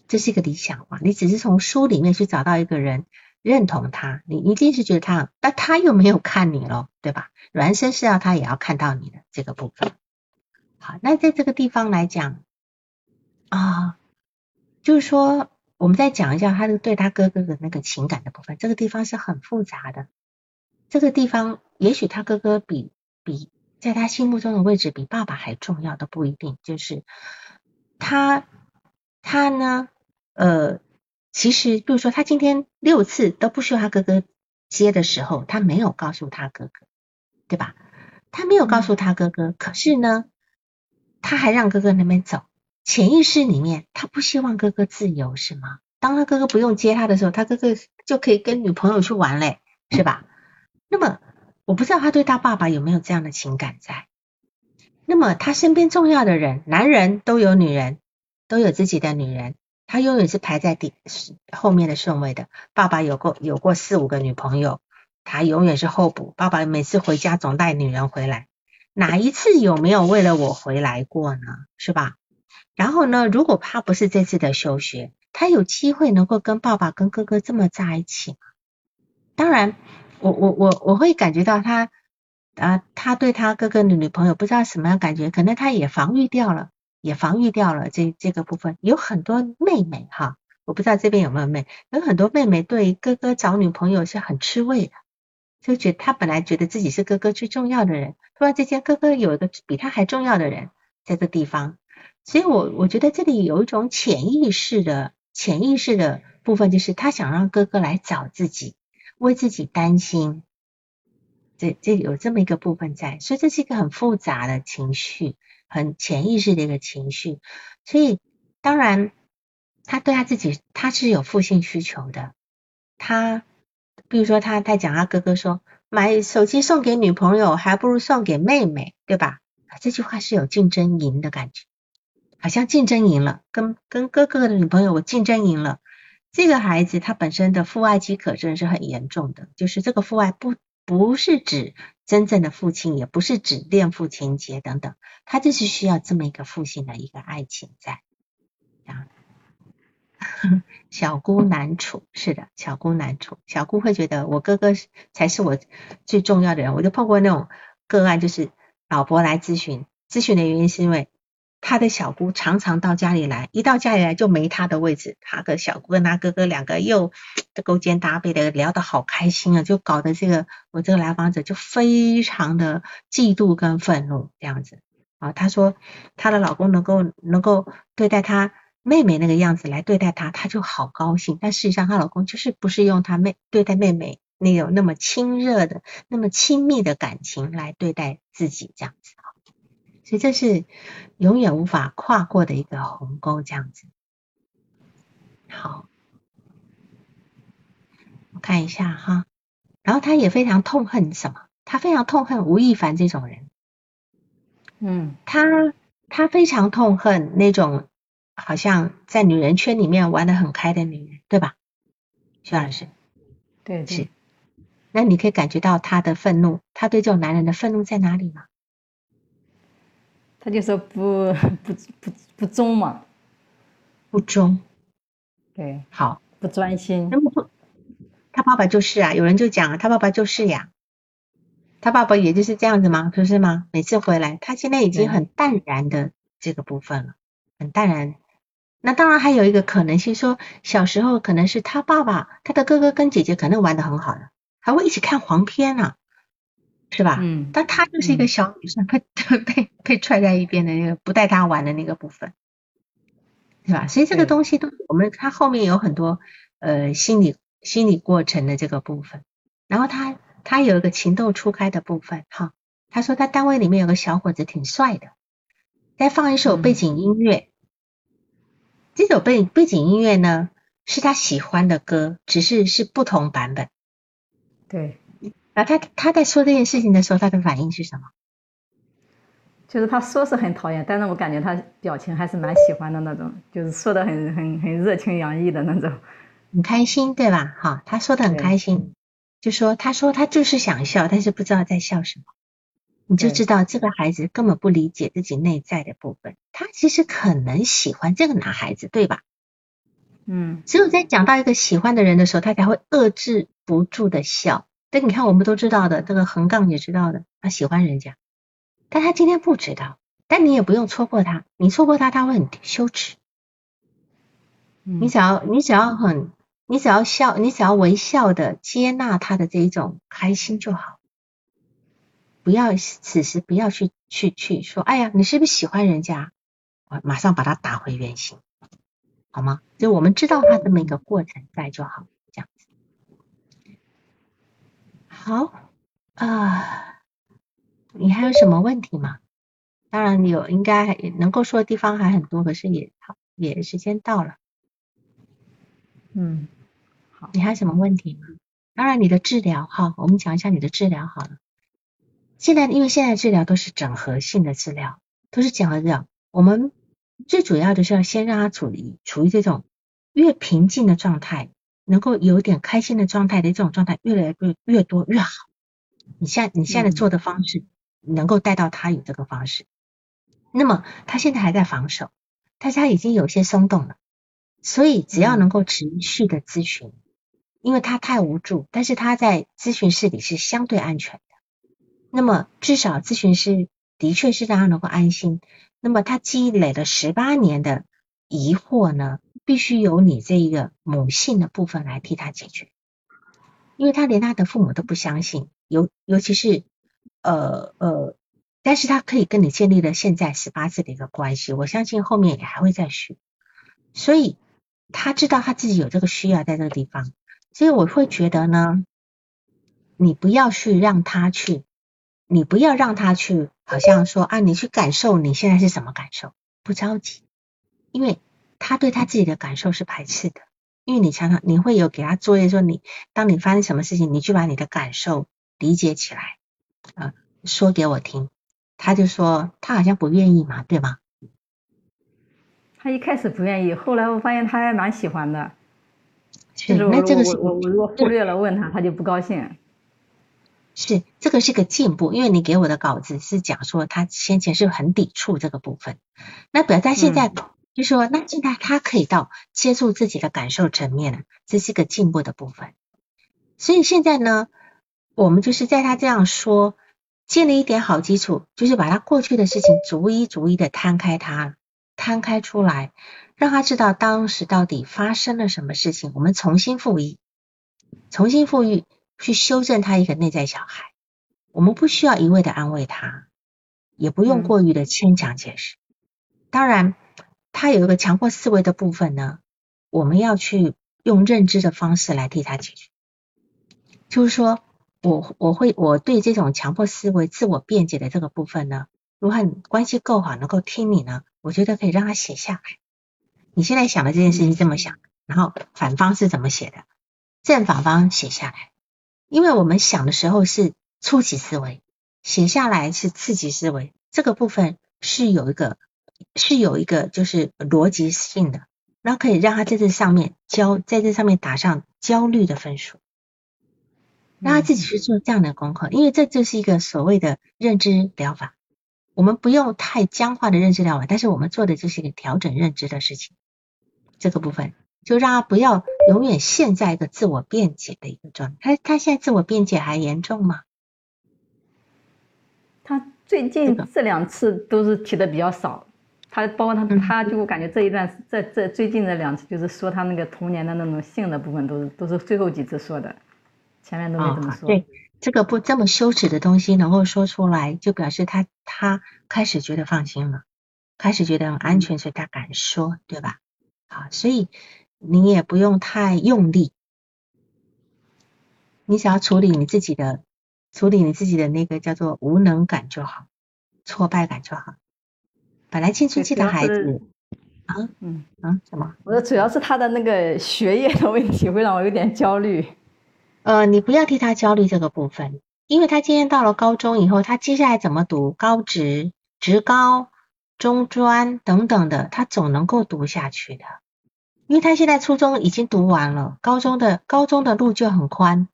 这是一个理想化。你只是从书里面去找到一个人认同他，你一定是觉得他，但他又没有看你咯，对吧？孪生是要他也要看到你的这个部分。好，那在这个地方来讲啊，就是说。我们再讲一下他的对他哥哥的那个情感的部分，这个地方是很复杂的。这个地方也许他哥哥比比在他心目中的位置比爸爸还重要都不一定。就是他他呢，呃，其实比如说他今天六次都不需要他哥哥接的时候，他没有告诉他哥哥，对吧？他没有告诉他哥哥，可是呢，他还让哥哥那边走。潜意识里面，他不希望哥哥自由，是吗？当他哥哥不用接他的时候，他哥哥就可以跟女朋友去玩嘞，是吧？那么我不知道他对他爸爸有没有这样的情感在。那么他身边重要的人，男人都有女人，都有自己的女人，他永远是排在第后面的顺位的。爸爸有过有过四五个女朋友，他永远是候补。爸爸每次回家总带女人回来，哪一次有没有为了我回来过呢？是吧？然后呢？如果他不是这次的休学，他有机会能够跟爸爸、跟哥哥这么在一起吗？当然，我我我我会感觉到他啊，他对他哥哥的女朋友不知道什么样感觉，可能他也防御掉了，也防御掉了这这个部分。有很多妹妹哈，我不知道这边有没有妹，有很多妹妹对哥哥找女朋友是很吃味的，就觉得他本来觉得自己是哥哥最重要的人，突然之间哥哥有一个比他还重要的人在这地方。所以，我我觉得这里有一种潜意识的潜意识的部分，就是他想让哥哥来找自己，为自己担心，这这有这么一个部分在，所以这是一个很复杂的情绪，很潜意识的一个情绪。所以，当然，他对他自己他是有负性需求的。他，比如说，他他讲他哥哥说，买手机送给女朋友，还不如送给妹妹，对吧？这句话是有竞争赢的感觉。好像竞争赢了，跟跟哥哥的女朋友我竞争赢了。这个孩子他本身的父爱饥渴症是很严重的，就是这个父爱不不是指真正的父亲，也不是指恋父情节等等，他就是需要这么一个父亲的一个爱情在。啊，小姑难处，是的，小姑难处，小姑会觉得我哥哥才是我最重要的人。我就碰过那种个案，就是老婆来咨询，咨询的原因是因为。他的小姑常常到家里来，一到家里来就没他的位置。他跟小姑跟他哥哥两个又勾肩搭背的聊得好开心啊，就搞得这个我这个来访者就非常的嫉妒跟愤怒这样子啊。他说她的老公能够能够对待她妹妹那个样子来对待她，她就好高兴。但事实上她老公就是不是用她妹对待妹妹那种那么亲热的、那么亲密的感情来对待自己这样子。所以这是永远无法跨过的一个鸿沟，这样子。好，我看一下哈。然后他也非常痛恨什么？他非常痛恨吴亦凡这种人。嗯，他他非常痛恨那种好像在女人圈里面玩的很开的女人，对吧？徐老师，对，是。那你可以感觉到他的愤怒，他对这种男人的愤怒在哪里吗？他就说不 不不不忠嘛，不忠。对，好，不专心。那么，他爸爸就是啊，有人就讲啊，他爸爸就是呀，他爸爸也就是这样子吗？不是吗？每次回来，他现在已经很淡然的这个部分了，很淡然。那当然还有一个可能性，说小时候可能是他爸爸，他的哥哥跟姐姐可能玩的很好的，还会一起看黄片呢，是吧？嗯。但他就是一个小女生，被被被踹在一边的那个不带他玩的那个部分，是吧？所以这个东西都我们他后面有很多呃心理心理过程的这个部分，然后他他有一个情窦初开的部分哈，他说他单位里面有个小伙子挺帅的，再放一首背景音乐。这首背背景音乐呢，是他喜欢的歌，只是是不同版本。对。然后他他在说这件事情的时候，他的反应是什么？就是他说是很讨厌，但是我感觉他表情还是蛮喜欢的那种，就是说的很很很热情洋溢的那种，很开心，对吧？哈，他说的很开心，就说他说他就是想笑，但是不知道在笑什么。你就知道这个孩子根本不理解自己内在的部分，他其实可能喜欢这个男孩子，对吧？嗯，只有在讲到一个喜欢的人的时候，他才会遏制不住的笑。但你看，我们都知道的，这个横杠也知道的，他喜欢人家，但他今天不知道。但你也不用戳破他，你戳破他，他会很羞耻。你只要你只要很，你只要笑，你只要微笑的接纳他的这一种开心就好。不要此时不要去去去说，哎呀，你是不是喜欢人家？我马上把他打回原形，好吗？就我们知道他这么一个过程在就好，这样子。好啊，你还有什么问题吗？当然有，应该能够说的地方还很多，可是也好，也时间到了。嗯，好，你还有什么问题吗？当然你的治疗哈，我们讲一下你的治疗好了。现在，因为现在治疗都是整合性的治疗，都是整合治疗。我们最主要的是要先让他处于处于这种越平静的状态，能够有点开心的状态的这种状态，越来越越多越好。你现你现在做的方式，能够带到他有这个方式。那么他现在还在防守，但是他已经有些松动了。所以只要能够持续的咨询，因为他太无助，但是他在咨询室里是相对安全的。那么至少咨询师的确是让他能够安心。那么他积累了十八年的疑惑呢，必须由你这一个母性的部分来替他解决，因为他连他的父母都不相信，尤尤其是呃呃，但是他可以跟你建立了现在十八次的一个关系，我相信后面也还会再续，所以他知道他自己有这个需要在这个地方，所以我会觉得呢，你不要去让他去。你不要让他去，好像说啊，你去感受你现在是什么感受，不着急，因为他对他自己的感受是排斥的，因为你常常你会有给他作业，说你当你发生什么事情，你去把你的感受理解起来，啊，说给我听，他就说他好像不愿意嘛，对吗？他一开始不愿意，后来我发现他还蛮喜欢的，是那这个是我我如果忽略了问他，他就不高兴。是，这个是个进步，因为你给我的稿子是讲说他先前是很抵触这个部分，那表他现在就说，那现在他可以到接触自己的感受层面了，这是个进步的部分。所以现在呢，我们就是在他这样说，建立一点好基础，就是把他过去的事情逐一逐一的摊开，他摊开出来，让他知道当时到底发生了什么事情，我们重新复议，重新复议。去修正他一个内在小孩，我们不需要一味的安慰他，也不用过于的牵强解释。当然，他有一个强迫思维的部分呢，我们要去用认知的方式来替他解决。就是说，我我会我对这种强迫思维、自我辩解的这个部分呢，如果关系够好，能够听你呢，我觉得可以让他写下来。你现在想的这件事情这么想，然后反方是怎么写的，正反方写下来。因为我们想的时候是初级思维，写下来是次级思维，这个部分是有一个是有一个就是逻辑性的，然后可以让他在这上面焦在这上面打上焦虑的分数。让他自己去做这样的功课，因为这就是一个所谓的认知疗法。我们不用太僵化的认知疗法，但是我们做的就是一个调整认知的事情。这个部分就让他不要永远陷在一个自我辩解的一个状态。他他现在自我辩解还严重吗？他最近这两次都是提的比较少。他包括他，他就感觉这一段，这这最近的两次，就是说他那个童年的那种性的部分，都是都是最后几次说的，前面都没怎么说。对，这个不这么羞耻的东西能够说出来，就表示他他开始觉得放心了，开始觉得很安全，所以他敢说，对吧？啊，所以你也不用太用力，你只要处理你自己的，处理你自己的那个叫做无能感就好，挫败感就好。本来青春期的孩子啊，嗯啊，什么？我说主要是他的那个学业的问题会让我有点焦虑。呃，你不要替他焦虑这个部分，因为他今天到了高中以后，他接下来怎么读高职、职高、中专等等的，他总能够读下去的。因为他现在初中已经读完了，高中的高中的路就很宽。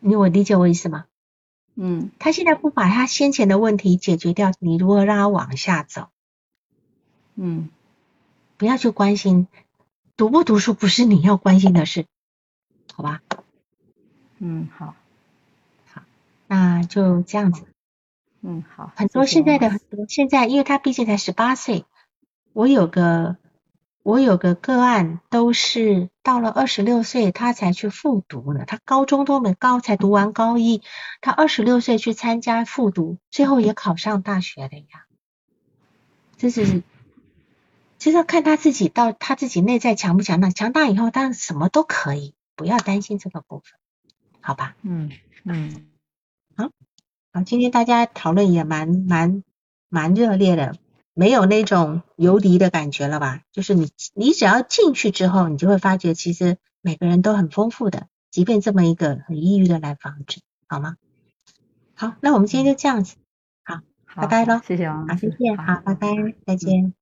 你我理解我意思吗？嗯，他现在不把他先前的问题解决掉，你如何让他往下走？嗯，不要去关心读不读书，不是你要关心的事，好吧？嗯，好，好，那就这样子。嗯，好。很多现在的很多现在，因为他毕竟才十八岁，我有个。我有个个案，都是到了二十六岁，他才去复读呢。他高中都没高，才读完高一，他二十六岁去参加复读，最后也考上大学了呀。这是，其实要看他自己到他自己内在强不强大，强大以后，当然什么都可以，不要担心这个部分，好吧？嗯嗯，好，好，今天大家讨论也蛮蛮蛮热烈的。没有那种游离的感觉了吧？就是你，你只要进去之后，你就会发觉，其实每个人都很丰富的，即便这么一个很抑郁的来访者，好吗？好，那我们今天就这样子，好，拜拜喽，谢谢啊，好，再见，好，拜拜，再见。